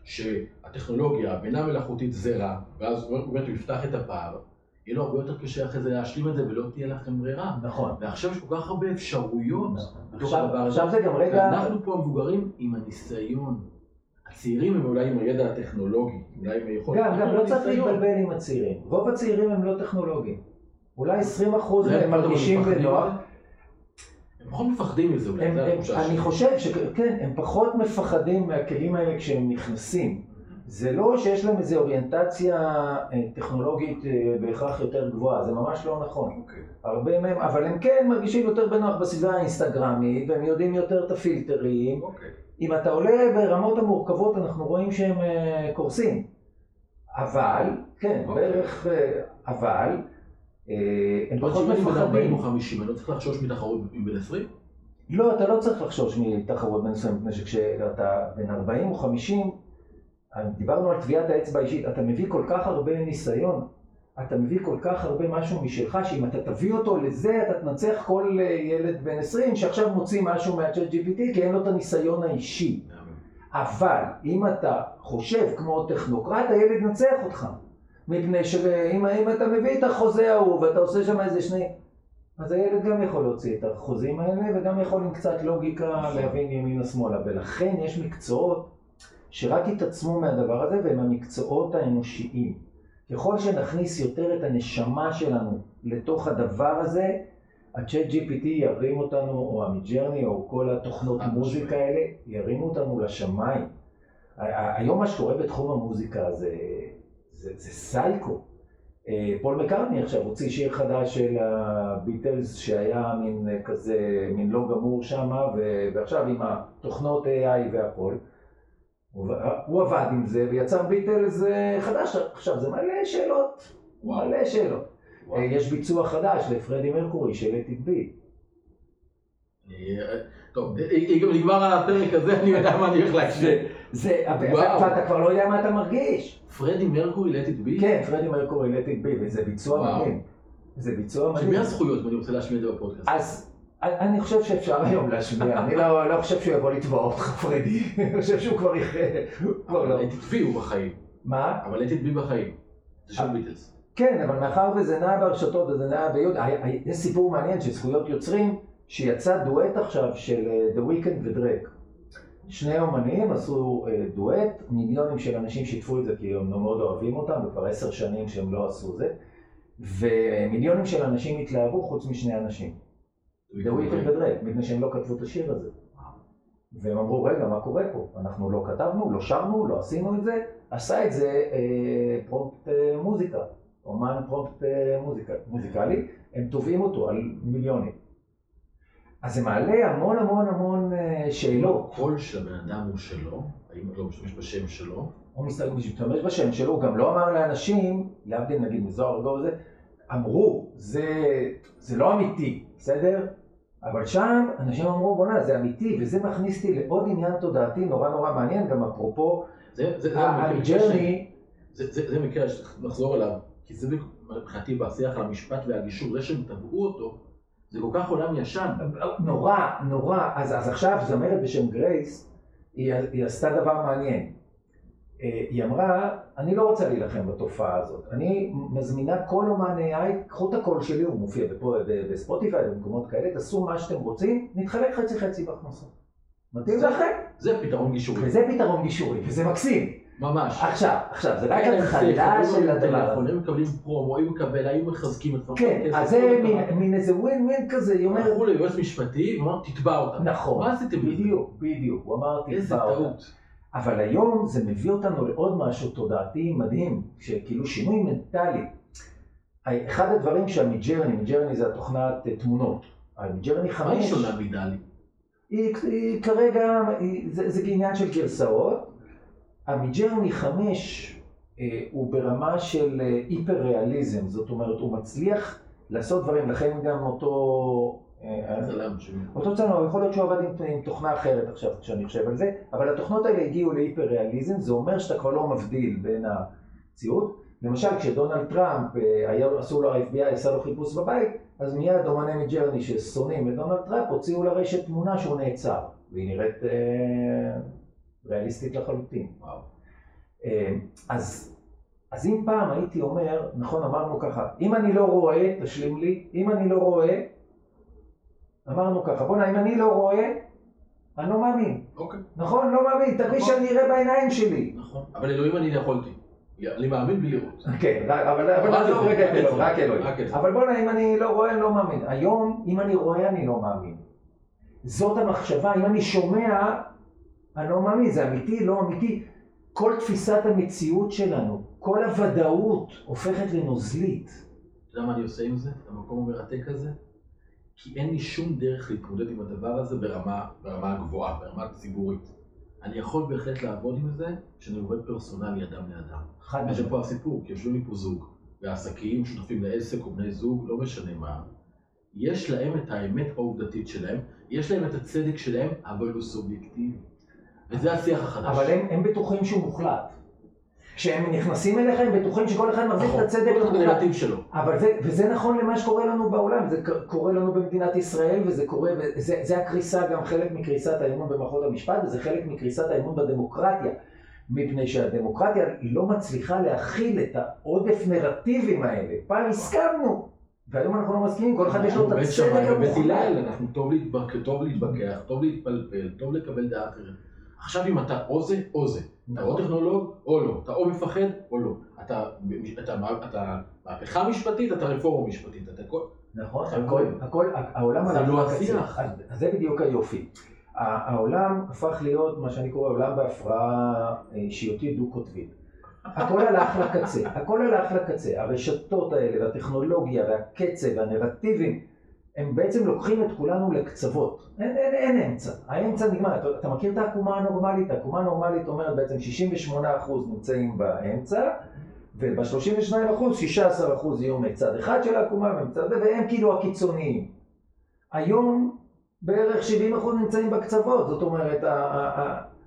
שהטכנולוגיה, בינה מלאכותית זה רע, ואז הוא באמת יפתח את הפער, יהיה לו הרבה יותר קשה אחרי זה להשלים את זה ולא תהיה לכם ברירה. נכון. ועכשיו יש כל כך הרבה אפשרויות נכון. עכשיו-. עכשיו זה גם רגע... ואנחנו פה המבוגרים עם הניסיון. הצעירים הם אולי עם הידע הטכנולוגי, אולי עם היכולת. גם, גם אנחנו לא צריך. להתבלבל עם הצעירים. רוב הצעירים הם לא טכנולוגיים. אולי 20% זה מהם הם מרגישים בנוח. הם פחות מפחדים מזה אולי, זה התחושה אני שלי. חושב שכן, הם פחות מפחדים מהכלים האלה כשהם נכנסים. זה לא שיש להם איזו אוריינטציה אה, טכנולוגית אה, בהכרח יותר גבוהה, זה ממש לא נכון. אוקיי. הרבה מהם, אבל הם כן מרגישים יותר בנוח בסביבה האינסטגרמית, והם יודעים יותר את הפילטרים. אוקיי. אם אתה עולה ברמות המורכבות, אנחנו רואים שהם אה, קורסים. אבל, כן, אוקיי. בערך, אה, אבל, אה, הם פחות אומרת שאם אני בן 40 מפחדים. או 50, אני לא צריך לחשוש מתחרות עם בן 20? לא, אתה לא צריך לחשוש מתחרות בין מסוים, מפני שכשאתה בן 40 או 50, דיברנו על טביעת האצבע האישית, אתה מביא כל כך הרבה ניסיון, אתה מביא כל כך הרבה משהו משלך, שאם אתה תביא אותו לזה, אתה תנצח כל אה, ילד בן 20 שעכשיו מוציא משהו מה-chat GPT, כי אין לו את הניסיון האישי. אבל אם אתה חושב כמו טכנוקרט, הילד ינצח אותך. מפני שאם אם אתה מביא את החוזה ההוא ואתה עושה שם איזה שני... אז הילד גם יכול להוציא את החוזים האלה וגם יכול עם קצת לוגיקה להבין ימינה שמאלה. ולכן יש מקצועות שרק יתעצמו מהדבר הזה והם המקצועות האנושיים. ככל שנכניס יותר את הנשמה שלנו לתוך הדבר הזה, הצ'אט GPT ירים אותנו, או המידג'רני, או כל התוכנות חד מוזיקה. האלה, ירימו אותנו לשמיים. היום מה שקורה בתחום המוזיקה זה, זה, זה סייקו. אה, פול מקארטני עכשיו הוציא שיר חדש של הביטלס שהיה מין אה, כזה, מין לא גמור שם, ועכשיו עם התוכנות AI והכל. הוא עבד עם זה ויצר ביטלס אה, חדש. עכשיו זה מלא שאלות, וואו. מלא שאלות. וואו. אה, יש ביצוע חדש לפרדי מרקורי של It Be. אני- טוב, אם גם נגמר הפרק הזה, אני יודע מה אני הולך להקשיב. זה. ואתה כבר לא יודע מה אתה מרגיש. פרדי מרקורי, it be? כן, פרדי מרקורי It Be, וזה ביצוע. מדהים. זה ביצוע מדהים. שמי הזכויות אם אני רוצה להשמיע את זה בפודקאסט? אז אני חושב שאפשר היום להשמיע, אני לא לא חושב שהוא יבוא לתבוע אותך פרדי, אני חושב שהוא כבר יחיה, לא. אבל be הוא בחיים. מה? אבל be בחיים. זה של אה. ביטלס. כן, אבל מאחר וזה נע ברשתות וזה נע ביוד, יש סיפור מעניין של זכויות יוצרים, שיצא דואט עכשיו של אה, The Weeknd ודרק. שני אומנים עשו אה, דואט, מיליונים של אנשים שיתפו את זה כי הם מאוד אוהבים אותם, וכבר עשר שנים שהם לא עשו זה, ומיליונים של אנשים התלהבו חוץ משני אנשים. The Weeknd ודרק, מפני שהם לא כתבו את השיר הזה. והם אמרו, רגע, מה קורה פה? אנחנו לא כתבנו, לא שרנו, לא עשינו את זה, עשה את זה אה, פרומפט אה, מוזיקה, אומן פרומפט אה, מוזיקה, מוזיקלי, הם תובעים אותו על מיליונים. אז זה מעלה המון המון המון אה, שאלות. הקול של הבן אדם הוא שלו, האם לא משתמש בשם שלו? הוא משתמש בשם שלו, הוא גם לא אמר לאנשים, להבדיל נגיד מזוהר וזה, אמרו, זה, זה לא אמיתי, בסדר? אבל שם אנשים אמרו, בוא'נה, זה אמיתי, וזה מכניס אותי לעוד עניין תודעתי נורא נורא מעניין, גם אפרופו, ה journey, זה- זה זה מקרה שצריך לחזור אליו, כי זה מבחינתי בשיח על המשפט והגישור, זה שהם תבעו אותו, זה כל כך עולם ישן. נורא, נורא, אז, אז עכשיו זמרת בשם גרייס, היא, היא עשתה דבר מעניין. אה, היא אמרה, אני לא רוצה להילחם בתופעה הזאת, אני מזמינה כל אומן AI, קחו את הקול שלי, הוא מופיע בספוטיפיי, במקומות כאלה, תעשו מה שאתם רוצים, נתחלק חצי חצי בהכנסות. מתאים לכם? זה פתרון גישורי. וזה פתרון גישורי, וזה מקסים. ממש. עכשיו, עכשיו, זה רק אין להם התחלה שיח, של הדבר הזה. היו מקבלים פרומו, היו מקבל, היו מחזקים את כן, כסף, אז זה. מין- איזה ווין ווין כזה, היא אומרת, הלכו ליועץ משפטי, ואמר, תתבע אותם. נכון, מה עשיתם? בדיוק, בדיוק, הוא אמר, איזה תתבע אותה. טעות. אבל היום זה מביא אותנו לעוד משהו תודעתי מדהים, שכאילו שינוי מנטלי. אחד הדברים שהמידג'רני, מידג'רני זה התוכנת אה, תמונות, המידג'רני מה היא 5, שונה מדלי? היא, היא כרגע, היא, זה, זה עניין של גרסאות, המידג'רני 5 אה, הוא ברמה של אה, היפר ריאליזם, זאת אומרת הוא מצליח לעשות דברים, לכן גם אותו... אה, שהם- אותו צלם, יכול להיות שהוא עבד עם, עם תוכנה אחרת עכשיו, כשאני חושב על זה, אבל התוכנות האלה הגיעו להיפר ריאליזם, זה אומר שאתה כבר לא מבדיל בין המציאות. למשל, כשדונלד טראמפ, אה, היה, עשו לו ה-FBI, עשה לו חיפוש בבית, אז מיד אומני מג'רני ששונאים את דונלד טראמפ, הוציאו לרשת תמונה שהוא נעצר. והיא נראית אה, ריאליסטית לחלוטין. אה, אז, אז אם פעם הייתי אומר, נכון אמרנו ככה, אם אני לא רואה, תשלים לי, אם אני לא רואה, אמרנו ככה, בוא'נה, אם אני לא רואה, אני לא מאמין. אוקיי. נכון? לא מאמין, תביא נכון. שאני אראה בעיניים שלי. נכון. אבל אלוהים אני יכולתי. אני מאמין בלי לראות. כן, אבל עזוב אלוהים, רגע את רק אלוהים. רק אלוהים. אבל בוא'נה, אם אני לא רואה, אני לא מאמין. היום, אם אני רואה, אני לא מאמין. זאת המחשבה, אם אני שומע, אני לא מאמין, זה אמיתי, לא אמיתי. כל תפיסת המציאות שלנו, כל הוודאות הופכת לנוזלית. אתה יודע מה אני עושה עם זה? המקום המרתק הזה? כי אין לי שום דרך להתמודד עם הדבר הזה ברמה, ברמה הגבוהה, ברמה הציבורית. אני יכול בהחלט לעבוד עם זה כשאני עובד פרסונלי אדם לאדם. חד וזה משמעית. פה הסיפור, כי יושבים לי פה זוג, ועסקים, שותפים לעסק או בני זוג, לא משנה מה. יש להם את האמת העובדתית שלהם, יש להם את הצדק שלהם, אבל הוא סובייקטיבי. וזה השיח החדש. אבל הם, הם בטוחים שהוא מוחלט. כשהם נכנסים אליך, הם בטוחים שכל אחד מחזיק את הצדק נכון, המוחלט. הנרטיב שלו. אבל זה, וזה נכון למה שקורה לנו בעולם, זה קורה לנו במדינת ישראל, וזה קורה, זה, זה הקריסה, גם חלק מקריסת האמון במערכות המשפט, וזה חלק מקריסת האמון בדמוקרטיה. מפני שהדמוקרטיה היא לא מצליחה להכיל את העודף נרטיבים האלה. פעם הסכמנו, והיום אנחנו לא מסכימים, כל אחד יש לו את הצדק המוחלט. אנחנו טוב להתווכח, טוב להתפלפל, טוב לקבל דעה אחרת. עכשיו אם אתה או זה או זה, אתה או טכנולוג או לא, אתה או מפחד או לא, אתה, אתה, אתה מהפכה משפטית, אתה רפורמה משפטית, אתה כל... נכון, הכל, הכל, העולם זה הלך לא לקצה. אז זה בדיוק היופי. העולם הפך להיות מה שאני קורא עולם בהפרעה אה, אישיותית דו-קוטבית. הכל הלך לקצה, הכל הלך לקצה. הרשתות האלה, והטכנולוגיה, והקצב, והנרטיבים, הם בעצם לוקחים את כולנו לקצוות. אין, אין, אין אמצע. האמצע נגמר. אתה, אתה מכיר את העקומה הנורמלית? העקומה הנורמלית אומרת בעצם 68% נמצאים באמצע, וב-32% 16% יהיו מצד אחד של העקומה ומצד זה, והם כאילו הקיצוניים. היום בערך 70% נמצאים בקצוות, זאת אומרת,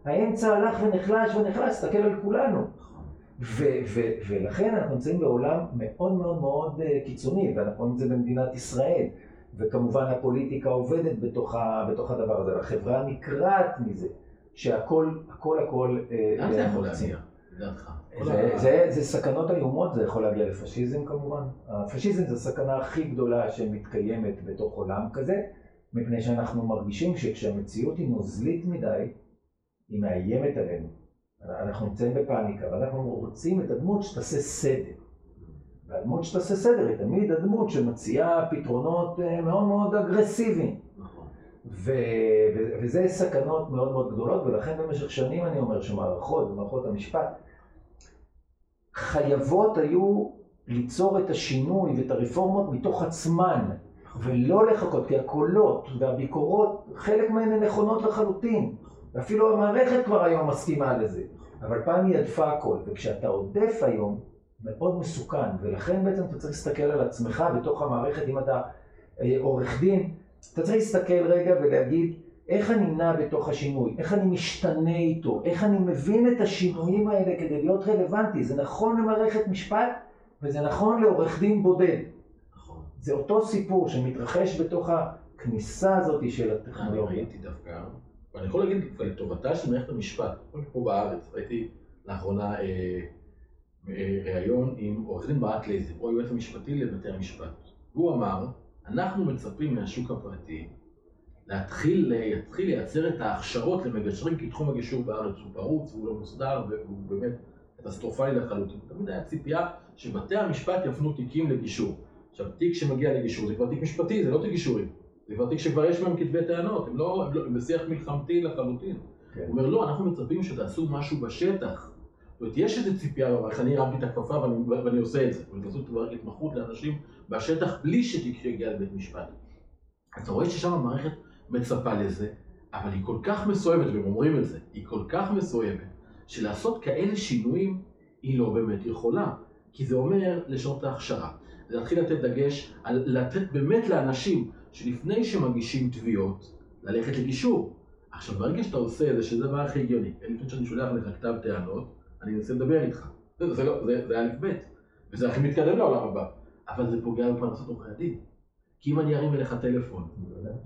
האמצע הלך ונחלש ונחלש, תסתכל על כולנו. ו- ו- ולכן אנחנו נמצאים בעולם מאוד מאוד מאוד אה, קיצוני, ואנחנו רואים את זה במדינת ישראל. וכמובן הפוליטיקה עובדת בתוך, ה- בתוך הדבר הזה, והחברה נקרעת מזה, שהכל, הכל הכל... אה, לאן זה יכול. להגיע? זה, זה, זה סכנות איומות, זה יכול להגיע לפשיזם כמובן. הפשיזם זה הסכנה הכי גדולה שמתקיימת בתוך עולם כזה, מפני שאנחנו מרגישים שכשהמציאות היא נוזלית מדי, היא מאיימת עלינו. אנחנו נמצאים בפאניקה, ואנחנו רוצים את הדמות שתעשה סדר. והדמות שתעשה סדר היא תמיד הדמות שמציעה פתרונות אה, מאוד מאוד אגרסיביים. נכון. ו- ו- וזה סכנות מאוד מאוד גדולות, ולכן במשך שנים אני אומר שמערכות, מערכות המשפט, חייבות היו ליצור את השינוי ואת הרפורמות מתוך עצמן, ולא לחכות, כי הקולות והביקורות, חלק מהן הן נכונות לחלוטין. ואפילו המערכת כבר היום מסכימה לזה. אבל פעם היא הדפה הכל, וכשאתה עודף היום, מאוד מסוכן, ולכן בעצם אתה צריך להסתכל על עצמך בתוך המערכת, אם אתה אה, עורך דין, אתה צריך להסתכל רגע ולהגיד, איך אני נע בתוך השינוי, איך אני משתנה איתו, איך אני מבין את השינויים האלה כדי להיות רלוונטי. זה נכון למערכת משפט, וזה נכון לעורך דין בודד. נכון. זה אותו סיפור שמתרחש בתוך הכניסה הזאת של אני הטכנולוגיה. ראיתי דווקא, ואני יכול להגיד לטובתה של מערכת המשפט, פה בארץ, ראיתי לאחרונה אה, ראיון עם עורך דין ברק לייזר, הוא היועץ המשפטי לבתי המשפט. והוא אמר, אנחנו מצפים מהשוק הפרטי להתחיל, להתחיל לייצר את ההכשרות למגשרים, כי תחום הגישור בארץ הוא פרוץ, הוא לא מוסדר, והוא באמת קטסטרופלי לחלוטין. תמיד היה ציפייה שבתי המשפט יפנו תיקים לגישור. עכשיו, תיק שמגיע לגישור זה כבר תיק משפטי, זה לא תיק גישורי. זה כבר תיק שכבר יש בהם כתבי טענות, הם לא, הם לא, הם בשיח מלחמתי לחלוטין. כן. הוא אומר, לא, אנחנו מצפים שתעשו משהו בשטח. זאת אומרת, יש איזו ציפייה במערכת, אני הרמתי את הכפפה ואני, ואני עושה את זה. אומרת, לעשות כבר התמחות לאנשים בשטח בלי שתיק יגיע לבית משפט. אתה רואה ששם המערכת מצפה לזה, אבל היא כל כך מסואבת, והם אומרים את זה, היא כל כך מסואבת, שלעשות כאלה שינויים היא לא באמת יכולה. כי זה אומר לשנות את ההכשרה. זה להתחיל לתת דגש על לתת באמת לאנשים שלפני שמגישים תביעות, ללכת לגישור. עכשיו, ברגע שאתה עושה את זה, שזה הדבר הכי הגיוני, לפני שאני שולח לך כתב טענות, אני אנסה לדבר איתך. זה, זה, לא, זה, זה א' ב', וזה הכי מתקדם לעולם הבא. אבל זה פוגע בפרנסת עורכי הדין. כי אם אני ארים אליך טלפון,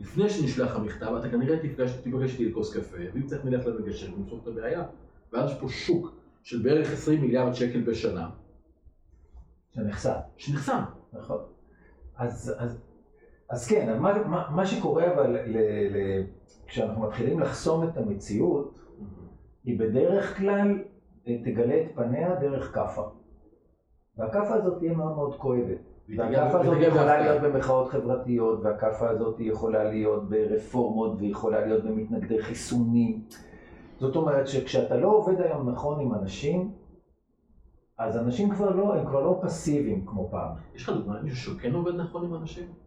לפני שנשלח המכתב, אתה כנראה תפגש, תיפגש איתי לכוס קפה, ואם צריך נלך למגשר ונפתור את הבעיה. ואז יש פה שוק של בערך 20 מיליארד שקל בשנה, שנחסם. שנחסם. נכון. אז, אז, אז כן, מה, מה, מה שקורה אבל ל, ל, כשאנחנו מתחילים לחסום את המציאות, היא בדרך כלל תגלה את פניה דרך כאפה. והכאפה הזאת תהיה מאוד מאוד כואבת. והכאפה הזאת יכולה. להיות במחאות חברתיות, והכאפה הזאת יכולה להיות ברפורמות, ויכולה להיות במתנגדי חיסונים. זאת אומרת שכשאתה לא עובד היום נכון עם אנשים, אז אנשים כבר לא, הם כבר לא פסיביים כמו פעם. יש לך דוגמא למישהו שכן עובד נכון עם אנשים?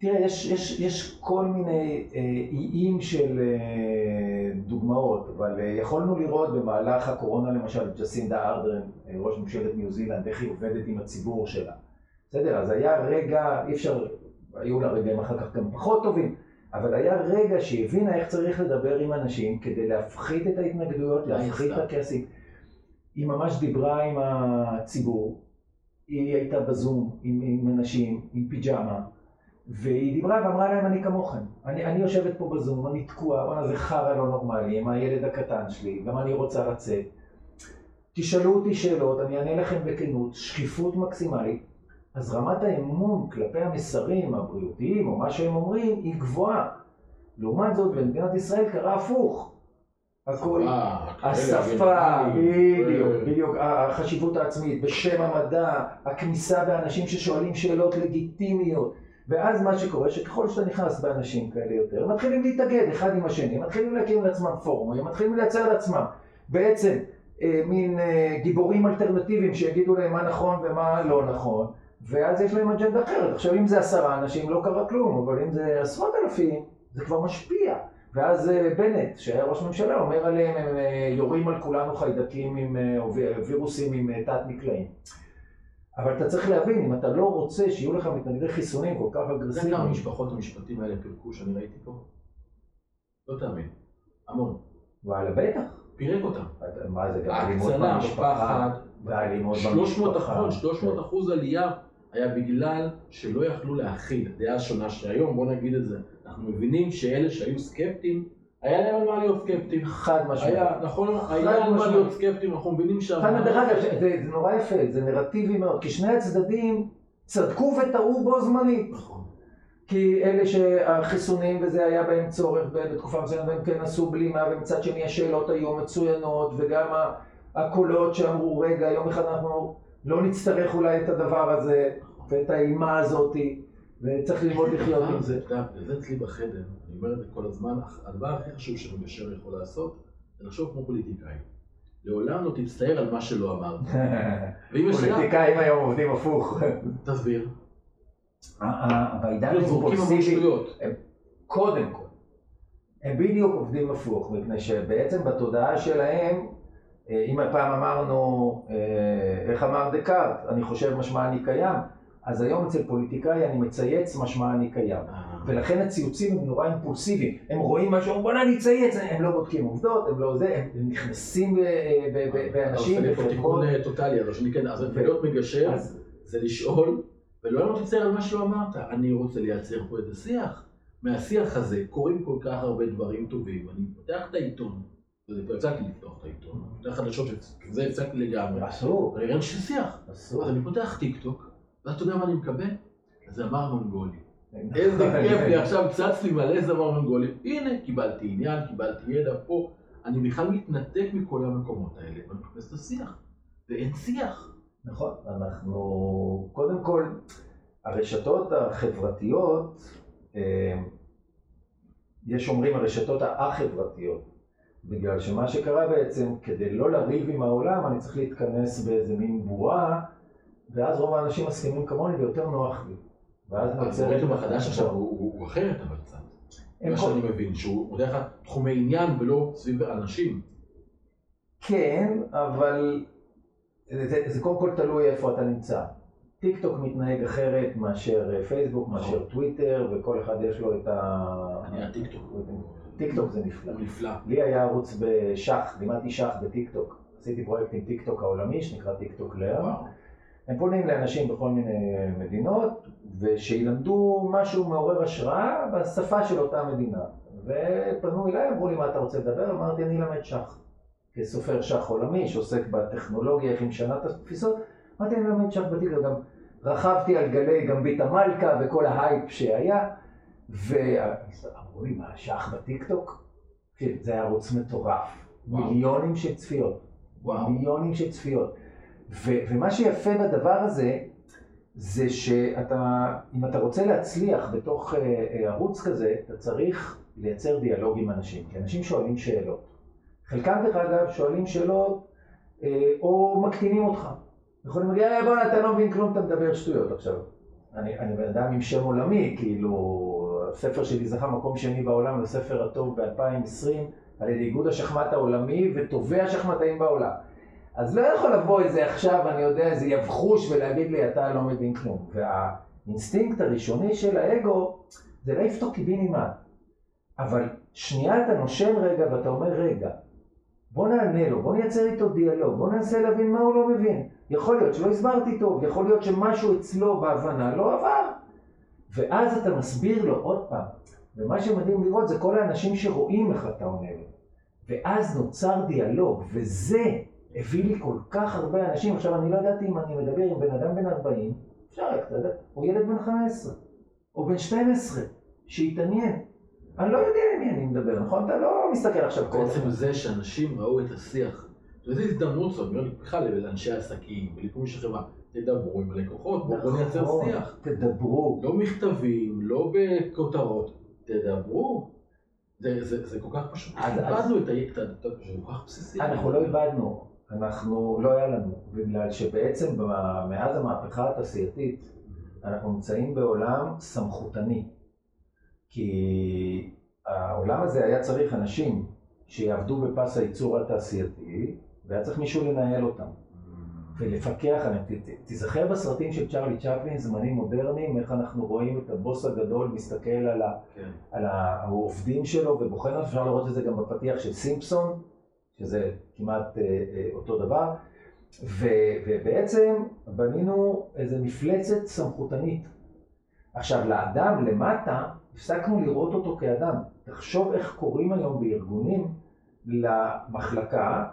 תראה, יש, יש, יש כל מיני אה, איים של אה, דוגמאות, אבל אה, יכולנו לראות במהלך הקורונה למשל, ג'סינדה ארדרן, אה, ראש ממשלת ניו זילנד, איך היא עובדת עם הציבור שלה. בסדר, אז היה רגע, אי אפשר, היו לה רגעים אחר כך גם פחות טובים, אבל היה רגע שהיא הבינה איך צריך לדבר עם אנשים כדי להפחית את ההתנגדויות, להפחית את? הכעסים. היא ממש דיברה עם הציבור, היא הייתה בזום עם, עם אנשים, עם פיג'מה, והיא דיברה ואמרה להם, אני כמוכם. אני, אני יושבת פה בזום, אני תקועה, וואלה זה חרא לא נורמלי, עם הילד הקטן שלי, גם אני רוצה לצאת. תשאלו אותי שאלות, אני אענה לכם בכנות, שקיפות מקסימלית. אז רמת האמון כלפי המסרים הבריאותיים, או מה שהם אומרים, היא גבוהה. לעומת זאת, במדינת ישראל קרה הפוך. הכל, אה, השפה, הגרמנים, בדיוק, ו- בדיוק, החשיבות העצמית, בשם המדע, הכניסה באנשים ששואלים שאלות לגיטימיות. ואז מה שקורה, שככל שאתה נכנס באנשים כאלה יותר, הם מתחילים להתאגד אחד עם השני, מתחילים להקים לעצמם פורומים, מתחילים לייצר לעצמם בעצם אה, מין אה, גיבורים אלטרנטיביים שיגידו להם מה נכון ומה לא נכון, ואז יש להם אג'נדה אחרת. עכשיו אם זה עשרה אנשים לא קרה כלום, אבל אם זה עשרות אלפים, זה כבר משפיע. ואז אה, בנט, שהיה ראש ממשלה, אומר עליהם, הם אה, יורים על כולנו חיידקים עם, אה, או וי- וירוסים עם אה, תת מקלעים. אבל אתה צריך להבין, אם אתה לא רוצה שיהיו לך מתנגדי חיסונים כל כך אתה יודע כמה אגרסיביים, משפחות המשפטים האלה פירקו שאני ראיתי פה? לא תאמין. המון. וואלה בטח. פירק אותם. מה זה, גם אלימות במשפחה, ואלימות 300 במשפחה. אחוז, 300 אחוז עלייה היה בגלל שלא יכלו להכיל דעה שונה שהיום, בוא נגיד את זה, אנחנו מבינים שאלה שהיו סקפטיים, היה להם על מה להיות סקפטיים. חד משמעית. היה, נכון, היה על מה. להיות סקפטיים, אנחנו מבינים. חד, דרך אגב, זה, נורא יפה, זה נרטיבי מאוד, כי שני הצדדים צדקו וטעו בו זמנית. נכון. כי אלה שהחיסונים וזה היה בהם צורך בתקופה מסוימת והם כן עשו בלימה ומצד שני השאלות היו מצוינות וגם הקולות שאמרו רגע יום אחד אנחנו לא נצטרך אולי את הדבר הזה ואת האימה הזאתי וצריך ללמוד לחיות עם זה. וזה אצלי בחדר, אני אומר את זה כל הזמן, הדבר הכי חשוב שמגשר יכול לעשות, זה לחשוב כמו פוליטיקאי. לעולם לא תצטער על מה שלא אמרת. פוליטיקאים היום עובדים הפוך. תסביר. בעידן האימפולסיבי. קודם כל, הם בדיוק עובדים הפוך, מפני שבעצם בתודעה שלהם, אה, אם פעם אמרנו, אה, איך אמר דקארט, אני חושב משמע אני קיים, אז היום אצל פוליטיקאי אני מצייץ משמע אני קיים. ולכן הציוצים הם נורא אימפולסיביים, הם רואים משהו, אומרים, בוא'נה אני אצייץ, הם לא בודקים עובדות, הם לא זה, הם נכנסים ב- ב- באנשים, אתה עושה תיקון אה, טוטאלי, אבל שאני כן, אז להיות מגשר זה לשאול, ולא לא תצטער על מה שלא אמרת. אני רוצה לייצר פה איזה שיח. מהשיח הזה קורים כל כך הרבה דברים טובים. אני פותח את העיתון, כבר הפסקתי לפתוח את העיתון, אני פותח חדשות, זה הפסקתי לגמרי. אסור, ואני רואה שיח. אסור. אז אני פותח טיק טוק, ואז אתה יודע מה אני מקבל? זמר מונגולי. איזה כיף לי, עכשיו צץ לי מלא זמר מונגולי. הנה, קיבלתי עניין, קיבלתי ידע פה. אני בכלל מתנתק מכל המקומות האלה, ואני מחפש את השיח. ואין שיח. נכון, אנחנו, קודם כל, הרשתות החברתיות, אה, יש אומרים הרשתות החברתיות, בגלל שמה שקרה בעצם, כדי לא לריב עם העולם, אני צריך להתכנס באיזה מין בועה, ואז רוב האנשים מסכימים כמוני ויותר נוח לי. ואז נוצרת... האלגוריתם החדש עכשיו הוא- אחרת אבל קצת. מה שאני מבין, שהוא מודה לך תחומי עניין ולא סביב אנשים. כן, אבל זה, קודם כל תלוי איפה אתה נמצא. טיק טוק מתנהג אחרת מאשר אה, פייסבוק, מאשר טוויטר, וכל אחד יש לו את ה... אני הטיקטוק. טיק טוק זה נפלא. הוא נפלא. לי היה ערוץ בשח, לימדתי שח בטיק טוק. עשיתי פרויקט עם טיק טוק העולמי שנקרא טיק טוק Learn. הם פונים לאנשים בכל מיני מדינות, ושילמדו משהו מעורר השראה בשפה של אותה מדינה. ופנו אליי, אמרו לי, מה אתה רוצה לדבר? אמרתי, אני אלמד שח. כסופר שח עולמי שעוסק בטכנולוגיה, איך היא משנה את התפיסות, אמרתי, אני אלמד שח בטיקטוק. גם רכבתי על גלי גמבית המלכה וכל ההייפ שהיה, ואמרו לי, מה, שח בטיקטוק? זה היה ערוץ מטורף. וואו. מיליונים של צפיות. וואו. מיליונים של צפיות. ו- ומה שיפה בדבר הזה, זה שאתה, אם אתה רוצה להצליח בתוך uh, uh, ערוץ כזה, אתה צריך לייצר דיאלוג עם אנשים, כי אנשים שואלים שאלות. חלקם דרך אגב שואלים שאלות uh, או מקטינים אותך. יכולים להגיד, אה, בוא'נה, אתה לא מבין כלום, אתה מדבר שטויות עכשיו. אני, אני בן אדם עם שם עולמי, כאילו, הספר שלי זכה מקום שני בעולם, זה ספר הטוב ב-2020, על ידי איגוד השחמט העולמי וטובי השחמטאים בעולם. אז לא יכול לבוא איזה עכשיו, אני יודע, איזה יבחוש ולהגיד לי, אתה לא מבין כלום. והאינסטינקט הראשוני של האגו זה להעיף אותו קיבינימט. אבל שנייה אתה נושם רגע ואתה אומר, רגע, בוא נענה לו, בוא נייצר איתו דיאלוג, בוא ננסה להבין מה הוא לא מבין. יכול להיות שלא הסברתי טוב, יכול להיות שמשהו אצלו בהבנה לא עבר. ואז אתה מסביר לו עוד פעם. ומה שמדהים לראות זה כל האנשים שרואים איך אתה עונה לו. ואז נוצר דיאלוג, וזה הביא לי כל כך הרבה אנשים, עכשיו אני לא ידעתי אם אני מדבר עם בן אדם בן 40, אפשר רק, אתה יודע, או ילד בן 15, או בן 12, שהתעניין. אני לא יודע עם מי אני מדבר, נכון? אתה לא מסתכל עכשיו כל בעצם זה שאנשים ראו את השיח, וזו הזדמנות זאת, אני אומר בכלל לאנשי עסקים, בליפוי של חברה, תדברו עם הלקוחות, בואו נייצר נכון, שיח. תדברו. לא מכתבים, לא בכותרות, תדברו. זה, זה, זה כל כך פשוט, איבדנו את ה... זה כל כך בסיסי. אנחנו לא איבדנו, אנחנו, לא היה לנו, בגלל שבעצם מאז המהפכה התעשייתית אנחנו נמצאים בעולם סמכותני. כי העולם הזה היה צריך אנשים שיעבדו בפס הייצור התעשייתי, והיה צריך מישהו לנהל אותם. ולפקח עליהם. תיזכר בסרטים של צ'רלי צ'פלין, זמנים מודרניים, איך אנחנו רואים את הבוס הגדול מסתכל על, ה, כן. על העובדים שלו ובוחן, אפשר לראות את זה גם בפתיח של סימפסון, שזה כמעט אה, אה, אותו דבר, ו, ובעצם בנינו איזו מפלצת סמכותנית. עכשיו, לאדם למטה, הפסקנו לראות אותו כאדם. תחשוב איך קוראים היום בארגונים למחלקה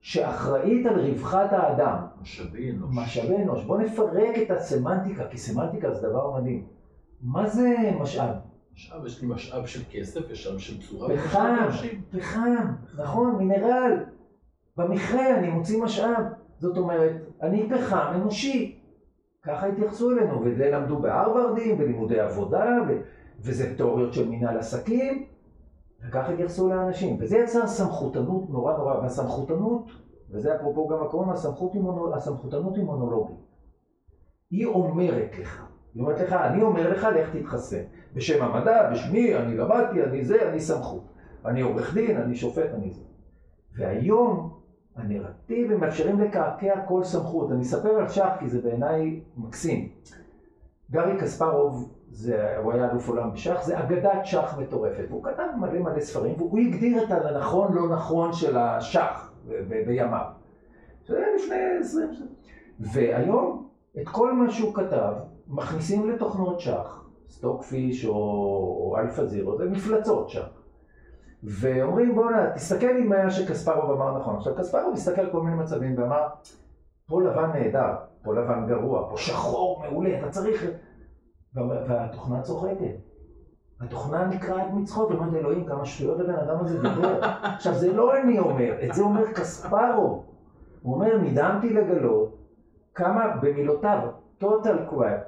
שאחראית על רווחת האדם. משאבי אנוש. משאבי אנוש. בוא נפרק את הסמנטיקה, כי סמנטיקה זה דבר מדהים. מה זה משאב? משאב, יש לי משאב של כסף, משאב של צורה, פחם, פחם, נכון, מינרל. במכרה אני מוציא משאב. זאת אומרת, אני פחם אנושי. ככה התייחסו אלינו, וזה למדו בהרווארדים, בלימודי עבודה, ו... וזה תיאוריות של מנהל עסקים, וככה התייחסו לאנשים. וזה יצר סמכותנות נורא נורא, והסמכותנות, וזה אפרופו גם הקורונה, הסמכותנות היא מונולוגית. היא אומרת לך, היא אומרת לך, אני אומר לך, לך תתחסן. בשם המדע, בשמי, אני למדתי, אני זה, אני סמכות. אני עורך דין, אני שופט, אני זה. והיום הנרטיבים מאפשרים לקעקע כל סמכות. אני אספר על שח כי זה בעיניי מקסים. גארי קספרוב, זה, הוא היה אלוף עולם בשח, זה אגדת שח מטורפת. הוא כתב מלא מלא ספרים, והוא הגדיר את הנכון לא נכון של השח בימיו. זה היה לפני עשרים שנה. והיום, את כל מה שהוא כתב, מכניסים לתוכנות שח, Stockfish או, או AlphaZero, זה מפלצות שח. ואומרים בואנה, תסתכל מה שקספרוב אמר נכון. עכשיו קספרוב הסתכל על כל מיני מצבים ואמר, פה לבן נהדר, פה לבן גרוע, פה שחור מעולה, אתה צריך... והתוכנה צוחקת. התוכנה נקרעת מצחוק, ואומרת אלוהים, כמה שטויות הבן אדם הזה דיבר. עכשיו, זה לא אני אומר, את זה אומר קספרוב. הוא אומר, נדהמתי לגלות כמה, במילותיו, total crap,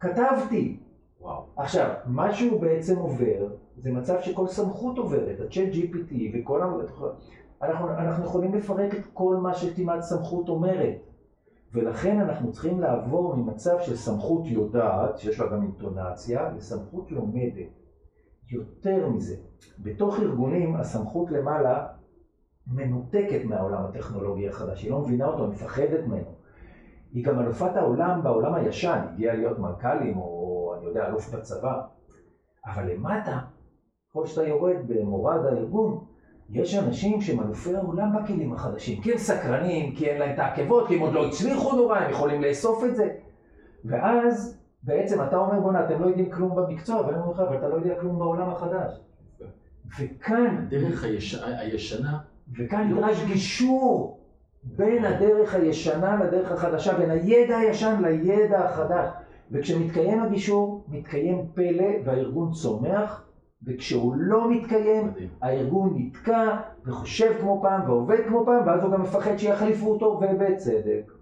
כתבתי. וואו. עכשיו, מה שהוא בעצם עובר, זה מצב שכל סמכות עוברת, ה-chat GPT וכל ה... אנחנו, אנחנו יכולים לפרק את כל מה שכמעט סמכות אומרת. ולכן אנחנו צריכים לעבור ממצב של סמכות יודעת, שיש לה גם אינטונציה, לסמכות לומדת. יותר מזה, בתוך ארגונים הסמכות למעלה מנותקת מהעולם הטכנולוגי החדש, היא לא מבינה אותו, מפחדת ממנו. היא גם אלופת העולם בעולם הישן, הגיעה להיות מנכ"לים או אני יודע, אלוף בצבא, אבל למטה, כל שאתה יורד במורד הארגון, יש אנשים שהם אלופי העולם בכלים החדשים, כי הם סקרנים, כי אין להם את העקבות, כי הם עוד לא הצליחו נורא, הם יכולים לאסוף את זה. ואז בעצם אתה אומר, בואנה, אתם לא יודעים כלום במקצוע, ואני אומר לך, אבל אתה לא יודע כלום בעולם החדש. וכאן, הדרך היש... הישנה, וכאן נדרש גישור בין הדרך הישנה לדרך החדשה, בין הידע הישן לידע החדש. וכשמתקיים הגישור, מתקיים פלא והארגון צומח, וכשהוא לא מתקיים, מדהים. הארגון נתקע וחושב כמו פעם ועובד כמו פעם, ואז הוא גם מפחד שיחליפו אותו, ובצדק.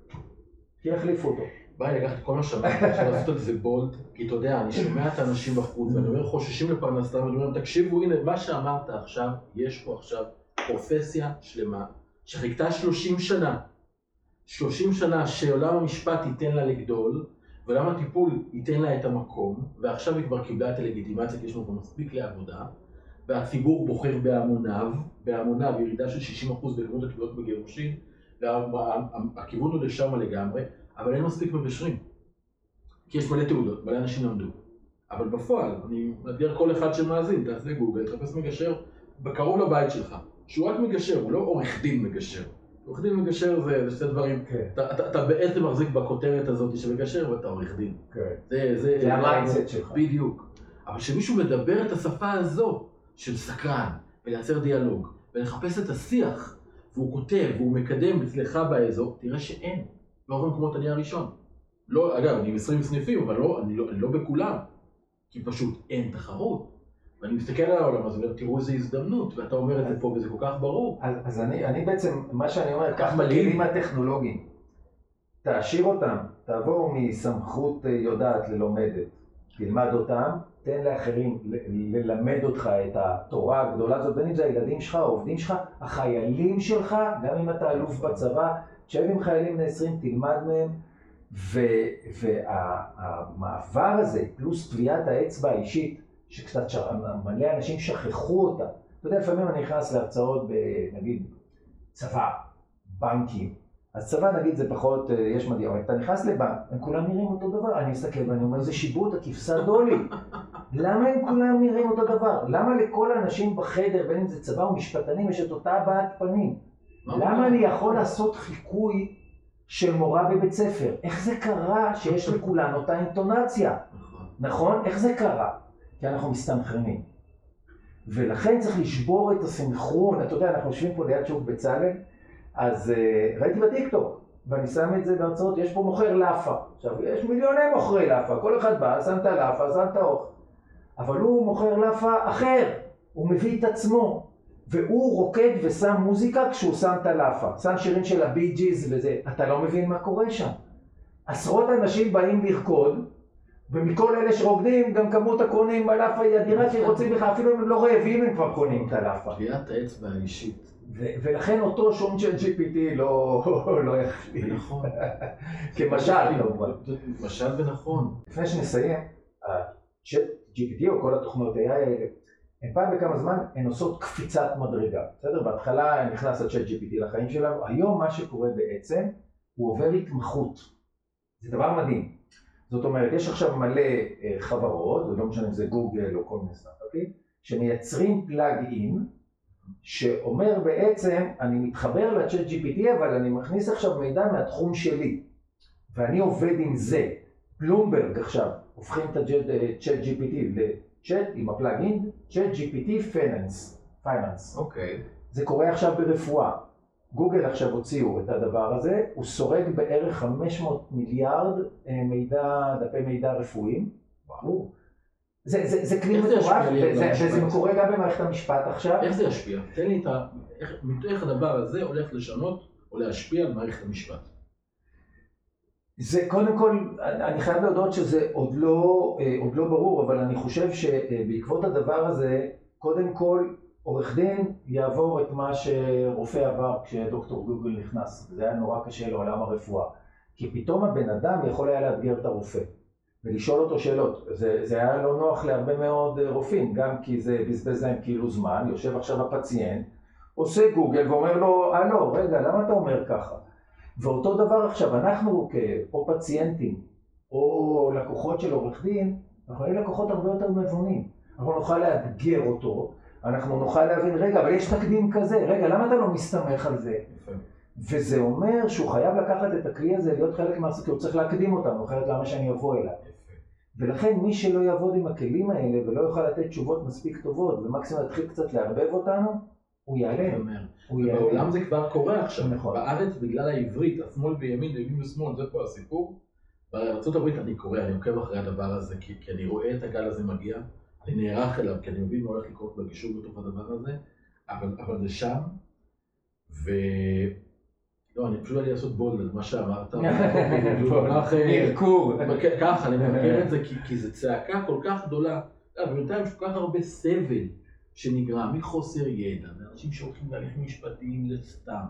שיחליפו אותו. בא לי לקחת את כל מה שאמרתי, לעשות על זה בולד, כי אתה יודע, אני שומע את האנשים בחוץ, ואני אומר, חוששים לפרנסתם, ואני אומר, להם, תקשיבו, הנה, מה שאמרת עכשיו, יש פה עכשיו פרופסיה שלמה, שחיכתה 30 שנה. 30 שנה שעולם המשפט ייתן לה לגדול, ועולם הטיפול ייתן לה את המקום, ועכשיו היא כבר קיבלה את הלגיטימציה, כי יש לנו מספיק לעבודה, והציבור בוחר בהמוניו, בהמוניו ירידה של 60% בכמות התביעות בגירושין, והכיוון הוא לשם לגמרי, אבל אין מספיק מגשרים. כי יש מלא תעודות, מלא אנשים למדו. אבל בפועל, אני מאתגר כל אחד שמאזין, תעשה גוגל, תחפש מגשר בקרוב לבית שלך, שהוא רק מגשר, הוא לא עורך דין מגשר. עורך דין מגשר זה, זה שתי דברים, כן, אתה, אתה, אתה בעצם מחזיק בכותרת הזאת של מגשר ואתה עורך דין. כן. זה, זה, זה ה mindset שלך. בדיוק. אבל כשמישהו מדבר את השפה הזו של סקרן, ולייצר דיאלוג, ולחפש את השיח, והוא כותב, והוא מקדם אצלך באזור, תראה שאין. ברוב המקומות אני הראשון. לא, אגב, אני עם 20 סניפים, אבל לא, אני, לא, אני לא בכולם. כי פשוט אין תחרות. ואני מסתכל על העולם הזה ואומר, תראו איזה הזדמנות, ואתה אומר את זה פה וזה כל כך ברור. אז, אז אני, אני בעצם, מה שאני אומר, קח. הכלים הטכנולוגיים, תעשיר אותם, תעבור מסמכות אה, יודעת ללומדת, תלמד אותם, תן לאחרים ל- ללמד אותך את התורה הגדולה הזאת, בין אם זה הילדים שלך, העובדים שלך, החיילים שלך, גם אם אתה אלוף בצבא, תשב עם חיילים בני 20, תלמד מהם, והמעבר הזה, פלוס טביעת האצבע האישית, שקצת ש... מלא אנשים שכחו אותה. אתה יודע, לפעמים אני נכנס להרצאות בנגיד צבא, בנקים. אז צבא נגיד זה פחות, אה, יש מדהים, אבל אתה נכנס לבנק, הם כולם נראים אותו דבר. אני מסתכל ואני אומר, זה שיבוט, הכבשה דולי. למה הם כולם נראים אותו דבר? למה לכל האנשים בחדר, בין אם זה צבא או משפטנים, יש את אותה הבעת פנים? מה למה? אני יכול לעשות חיקוי של מורה בבית ספר? איך זה קרה שיש לכולן אותה אינטונציה? נכון. נכון? איך זה קרה? כי אנחנו מסתנכרנים. ולכן צריך לשבור את הסנכרון. אתה יודע, אנחנו יושבים פה ליד שוק בצלאל, אז uh, ראיתי בטיקטוק, ואני שם את זה בהרצאות, יש פה מוכר לאפה. עכשיו, יש מיליוני מוכרי לאפה, כל אחד בא, שם את הלאפה, שם את האוכל. אבל הוא מוכר לאפה אחר, הוא מביא את עצמו. והוא רוקד ושם מוזיקה כשהוא שם את הלאפה. שם שירים של הבי ג'יז וזה. אתה לא מבין מה קורה שם. עשרות אנשים באים לרקוד, ומכל אלה שרוקדים, גם כמות הקונים בלאפה היא אדירה, כי רוצים בכלל, אפילו אם הם לא רעבים, הם כבר קונים את הלאפה. טביעת האצבע האישית. ולכן אותו שום של GPT לא, לא יחליף. נכון. כמשל, כמובן. זה משל ונכון. לפני שנסיים, GPT או כל התוכנות AI האלה, הן פעם בכמה זמן הן עושות קפיצת מדרגה, בסדר? בהתחלה נכנס ה-chat GPT לחיים שלנו, היום מה שקורה בעצם, הוא עובר התמחות. זה דבר מדהים. זאת אומרת, יש עכשיו מלא אה, חברות, לא משנה אם זה גוגל או כל מיני סטארט-אפים, שמייצרים פלאג אין, שאומר בעצם, אני מתחבר ל-chat GPT, אבל אני מכניס עכשיו מידע מהתחום שלי, ואני עובד עם זה. בלומברג עכשיו, הופכים את ה-ChatGPT ל-chat עם הפלאגין, ChatGPT finance. אוקיי. זה קורה עכשיו ברפואה. גוגל עכשיו הוציאו את הדבר הזה, הוא סורק בערך 500 מיליארד אה, מידע, דפי מידע רפואיים. וואו. זה, זה, זה כלי מטורף, וזה, קורה גם במערכת המשפט עכשיו. איך זה ישפיע? תן לי את ה... איך, איך הדבר הזה הולך לשנות או להשפיע על מערכת המשפט. זה קודם כל, אני חייב להודות שזה עוד לא, אה, עוד לא ברור, אבל אני חושב שבעקבות הדבר הזה, קודם כל עורך דין יעבור את מה שרופא עבר כשדוקטור גוגל נכנס. זה היה נורא קשה לעולם הרפואה. כי פתאום הבן אדם יכול היה לאתגר את הרופא ולשאול אותו שאלות. זה, זה היה לא נוח להרבה מאוד אה, רופאים, גם כי זה בזבז להם כאילו זמן, יושב עכשיו הפציינט, עושה גוגל ואומר לו, הלו, רגע, למה אתה אומר ככה? ואותו דבר עכשיו, אנחנו או פציינטים או לקוחות של עורך דין, אנחנו נהיה לקוחות הרבה יותר נבונים. אנחנו נוכל לאתגר אותו, אנחנו נוכל להבין, רגע, אבל יש תקדים כזה, רגע, למה אתה לא מסתמך על זה? וזה אומר שהוא חייב לקחת את הכלי הזה, להיות חלק מהעסק, הוא צריך להקדים אותנו, אחרת למה שאני אבוא אליו? ולכן מי שלא יעבוד עם הכלים האלה ולא יוכל לתת תשובות מספיק טובות, ומקסימום יתחיל קצת לערבב אותנו, הוא ייעלם. אומר. הוא בעולם ייעלם. זה כבר קורה עכשיו. נכון. בארץ בגלל העברית, השמאל וימין וימין ושמאל, זה פה הסיפור. בארה"ב אני קורא, אני עוקב אחרי הדבר הזה, כי, כי אני רואה את הגל הזה מגיע, אני נערך אליו, כי אני מבין מה הולך לקרות בגישור בתוך הדבר הזה, אבל, אבל זה שם, ו... לא, אני פשוט בא לי לעשות בולד על מה שאמרת. קרקור. כן, ככה, אני מבקר את זה, כי, זו צעקה כל כך גדולה. יודע, ובינתיים יש כל כך הרבה סבל שנגרם מחוסר ידע, מאנשים שהולכים להליכים משפטיים לסתם,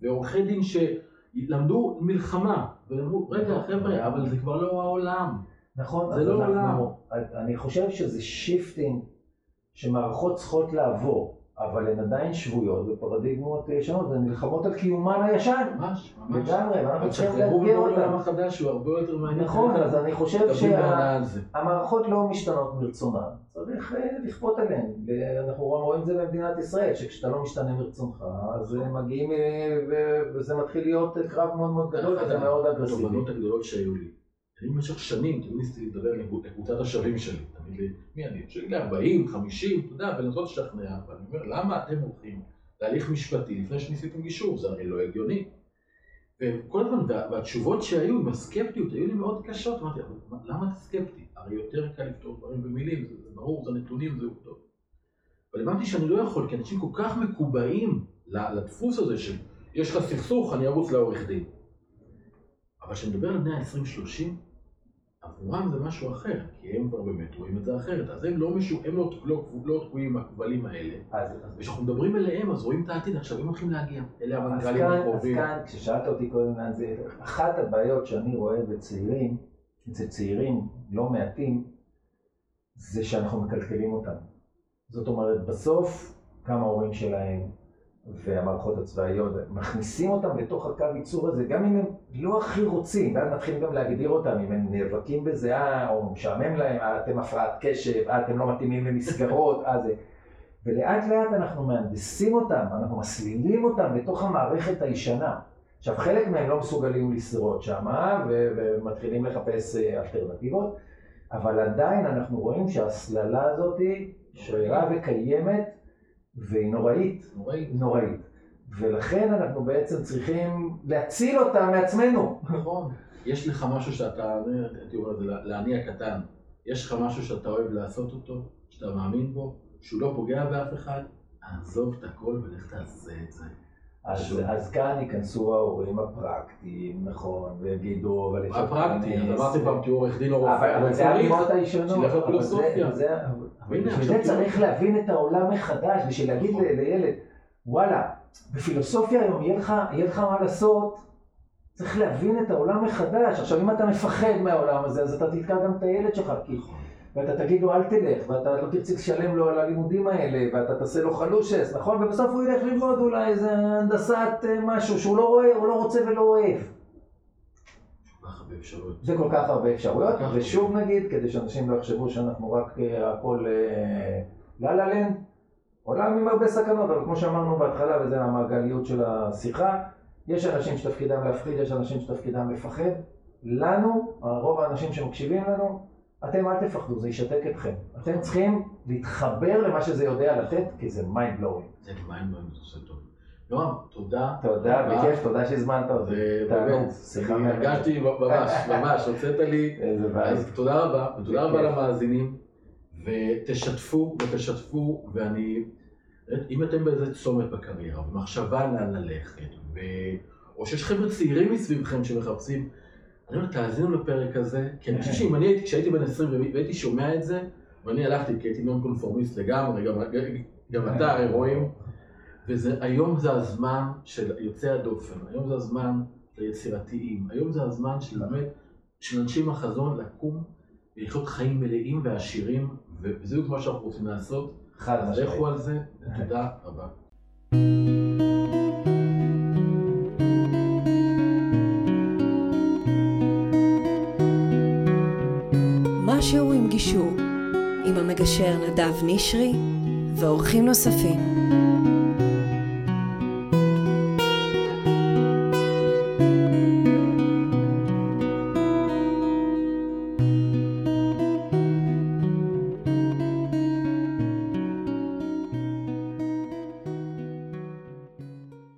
ועורכי דין שלמדו מלחמה, ואמרו, רגע חבר'ה, אבל זה כבר לא העולם. נכון, זה לא אנחנו, אני חושב שזה shifting שמערכות צריכות לעבור, אבל הן עדיין שבויות בפרדיגמות ישנות, והן נלחמות על קיומן הישן, ממש, ממש. לגמרי, ואנחנו אבל צריכים לאתגר בעולם אותם. החדש הוא הרבה יותר מעניין. נכון, אז אני חושב. שהמערכות לא משתנות מרצונן, צריך אה, לכפות עליהן, ואנחנו רואים את זה במדינת ישראל, שכשאתה לא משתנה מרצונך, אז אה, מגיעים, אה, ו- וזה מתחיל להיות קרב מאוד מאוד גדול, וזה מאוד אגרסיבי. התובנות הגדולות שהיו לי. אני במשך שנים תמיד ניסיתי לדבר לקבוצת השווים שלי. תמיד לי, מי אני? שלי ל-40, 50, אתה יודע, ולנסות לשכנע. ואני אומר, למה אתם הולכים להליך משפטי לפני שניסיתם גישור? זה הרי לא הגיוני. וכל הזמן, וה- והתשובות שהיו עם הסקפטיות היו לי מאוד קשות. אמרתי, למה אתה סקפטי? הרי יותר קל לפתור דברים במילים, זה, זה ברור, זה נתונים, זה עובדות. אבל הבנתי שאני לא יכול, כי אנשים כל כך מקובעים לדפוס הזה של יש לך סכסוך, אני ארוץ לעורך דין. אבל כשנדבר על בני ה-20-30, עבורם זה משהו אחר, כי הם כבר באמת רואים את זה אחרת. אז הם לא, משו, הם לא, לא, לא תקועים עם הכבלים האלה. אז- אז- וכשאנחנו מדברים אליהם, אז רואים את העתיד. עכשיו הם הולכים להגיע. אלה המנכ"לים כאן, אז הקרובים. כאן, כששאלת אותי קודם לאן זה, אחת הבעיות שאני רואה בצעירים, אצל צעירים לא מעטים, זה שאנחנו מקלקלים אותם. זאת אומרת, בסוף, גם ההורים שלהם והמערכות הצבאיות מכניסים אותם לתוך הקו ייצור הזה, גם אם הם לא הכי רוצים, ואז מתחילים גם להגדיר אותם, אם הם נאבקים בזה, אה, או משעמם להם, אה, אתם הפרעת קשב, אה, אתם לא מתאימים למסגרות, אה, זה... ולאט לאט אנחנו מהנדסים אותם, אנחנו מסלילים אותם לתוך המערכת הישנה. עכשיו, חלק מהם לא מסוגלים לשרוד שם, ו- ומתחילים לחפש אה, אלטרנטיבות, אבל עדיין אנחנו רואים שההסללה הזאת שרירה וקיימת, והיא נוראית, נוראי. נוראית. ולכן אנחנו בעצם צריכים להציל אותם מעצמנו. נכון. יש לך משהו שאתה, הייתי אומר את זה לאני הקטן, יש לך משהו שאתה אוהב לעשות אותו, שאתה מאמין בו, שהוא לא פוגע באף אחד, עזוב את הכל ולך תעשה את זה. אז. אז כאן ייכנסו ההורים הפרקטיים, נכון, ויגידו, אבל אפשר הפרקטי, אז. אמרתי פעם תהיו עורך דין או רופא, אבל זה. האמירות הישנות. זה- בשביל זה צריך. להבין את העולם מחדש, בשביל להגיד נכון. לילד, וואלה, בפילוסופיה היום יהיה לך, יהיה לך מה לעשות, צריך להבין את העולם מחדש. עכשיו, אם אתה מפחד מהעולם הזה, אז אתה תתקע גם את הילד שלך, כי... ואתה תגיד לו אל תלך, ואתה לא תרצה לשלם לו על הלימודים האלה, ואתה תעשה לו חלושס, נכון? ובסוף הוא ילך ללמוד אולי איזה הנדסת אה, משהו שהוא לא רואה, הוא לא רוצה ולא אוהב. הרבה אפשרויות. זה כל כך הרבה אפשרויות, כך ושוב נגיד, כדי שאנשים לא יחשבו שאנחנו רק אה, הכל אה, לה לה לנד, עולם עם הרבה סכנות, אבל כמו שאמרנו בהתחלה, וזה המעגליות של השיחה, יש אנשים שתפקידם להפחיד, יש אנשים שתפקידם לפחד. לנו, רוב האנשים שמקשיבים לנו, אתם אל תפחדו, זה ישתק אתכם. אתם צריכים להתחבר למה שזה יודע לתת, כי זה mind blowing. זה מים לא עושה טוב. נועם, תודה. תודה. בכיף, תודה שהזמנת אותי. תענוג, שיחה מהממת. הרגשתי ממש, ממש, הוצאת לי. איזה בעיה. אז תודה רבה, ותודה רבה. למאזינים, ותשתפו ותשתפו, ואני, אם אתם באיזה צומת בקריירה, במחשבה לאן ללכת, ו... או שיש חבר'ה צעירים מסביבכם שמחפשים, אני אומר, תאזינו לפרק הזה, כי אני חושב שאם אני הייתי, כשהייתי בן 20 והייתי שומע את זה, ואני הלכתי, כי הייתי נון קונפורמיסט לגמרי, גם, גם אתה הרי רואים, והיום זה הזמן של יוצאי הדופן, היום זה הזמן ליצירתיים, היום זה הזמן של באמת, של אנשים עם החזון לקום ולחיות חיים מלאים ועשירים, וזה מה שאנחנו רוצים לעשות, חד משמעית. לכו על זה, ותודה רבה. משהו עם גישור, עם המגשר נדב נשרי ואורחים נוספים.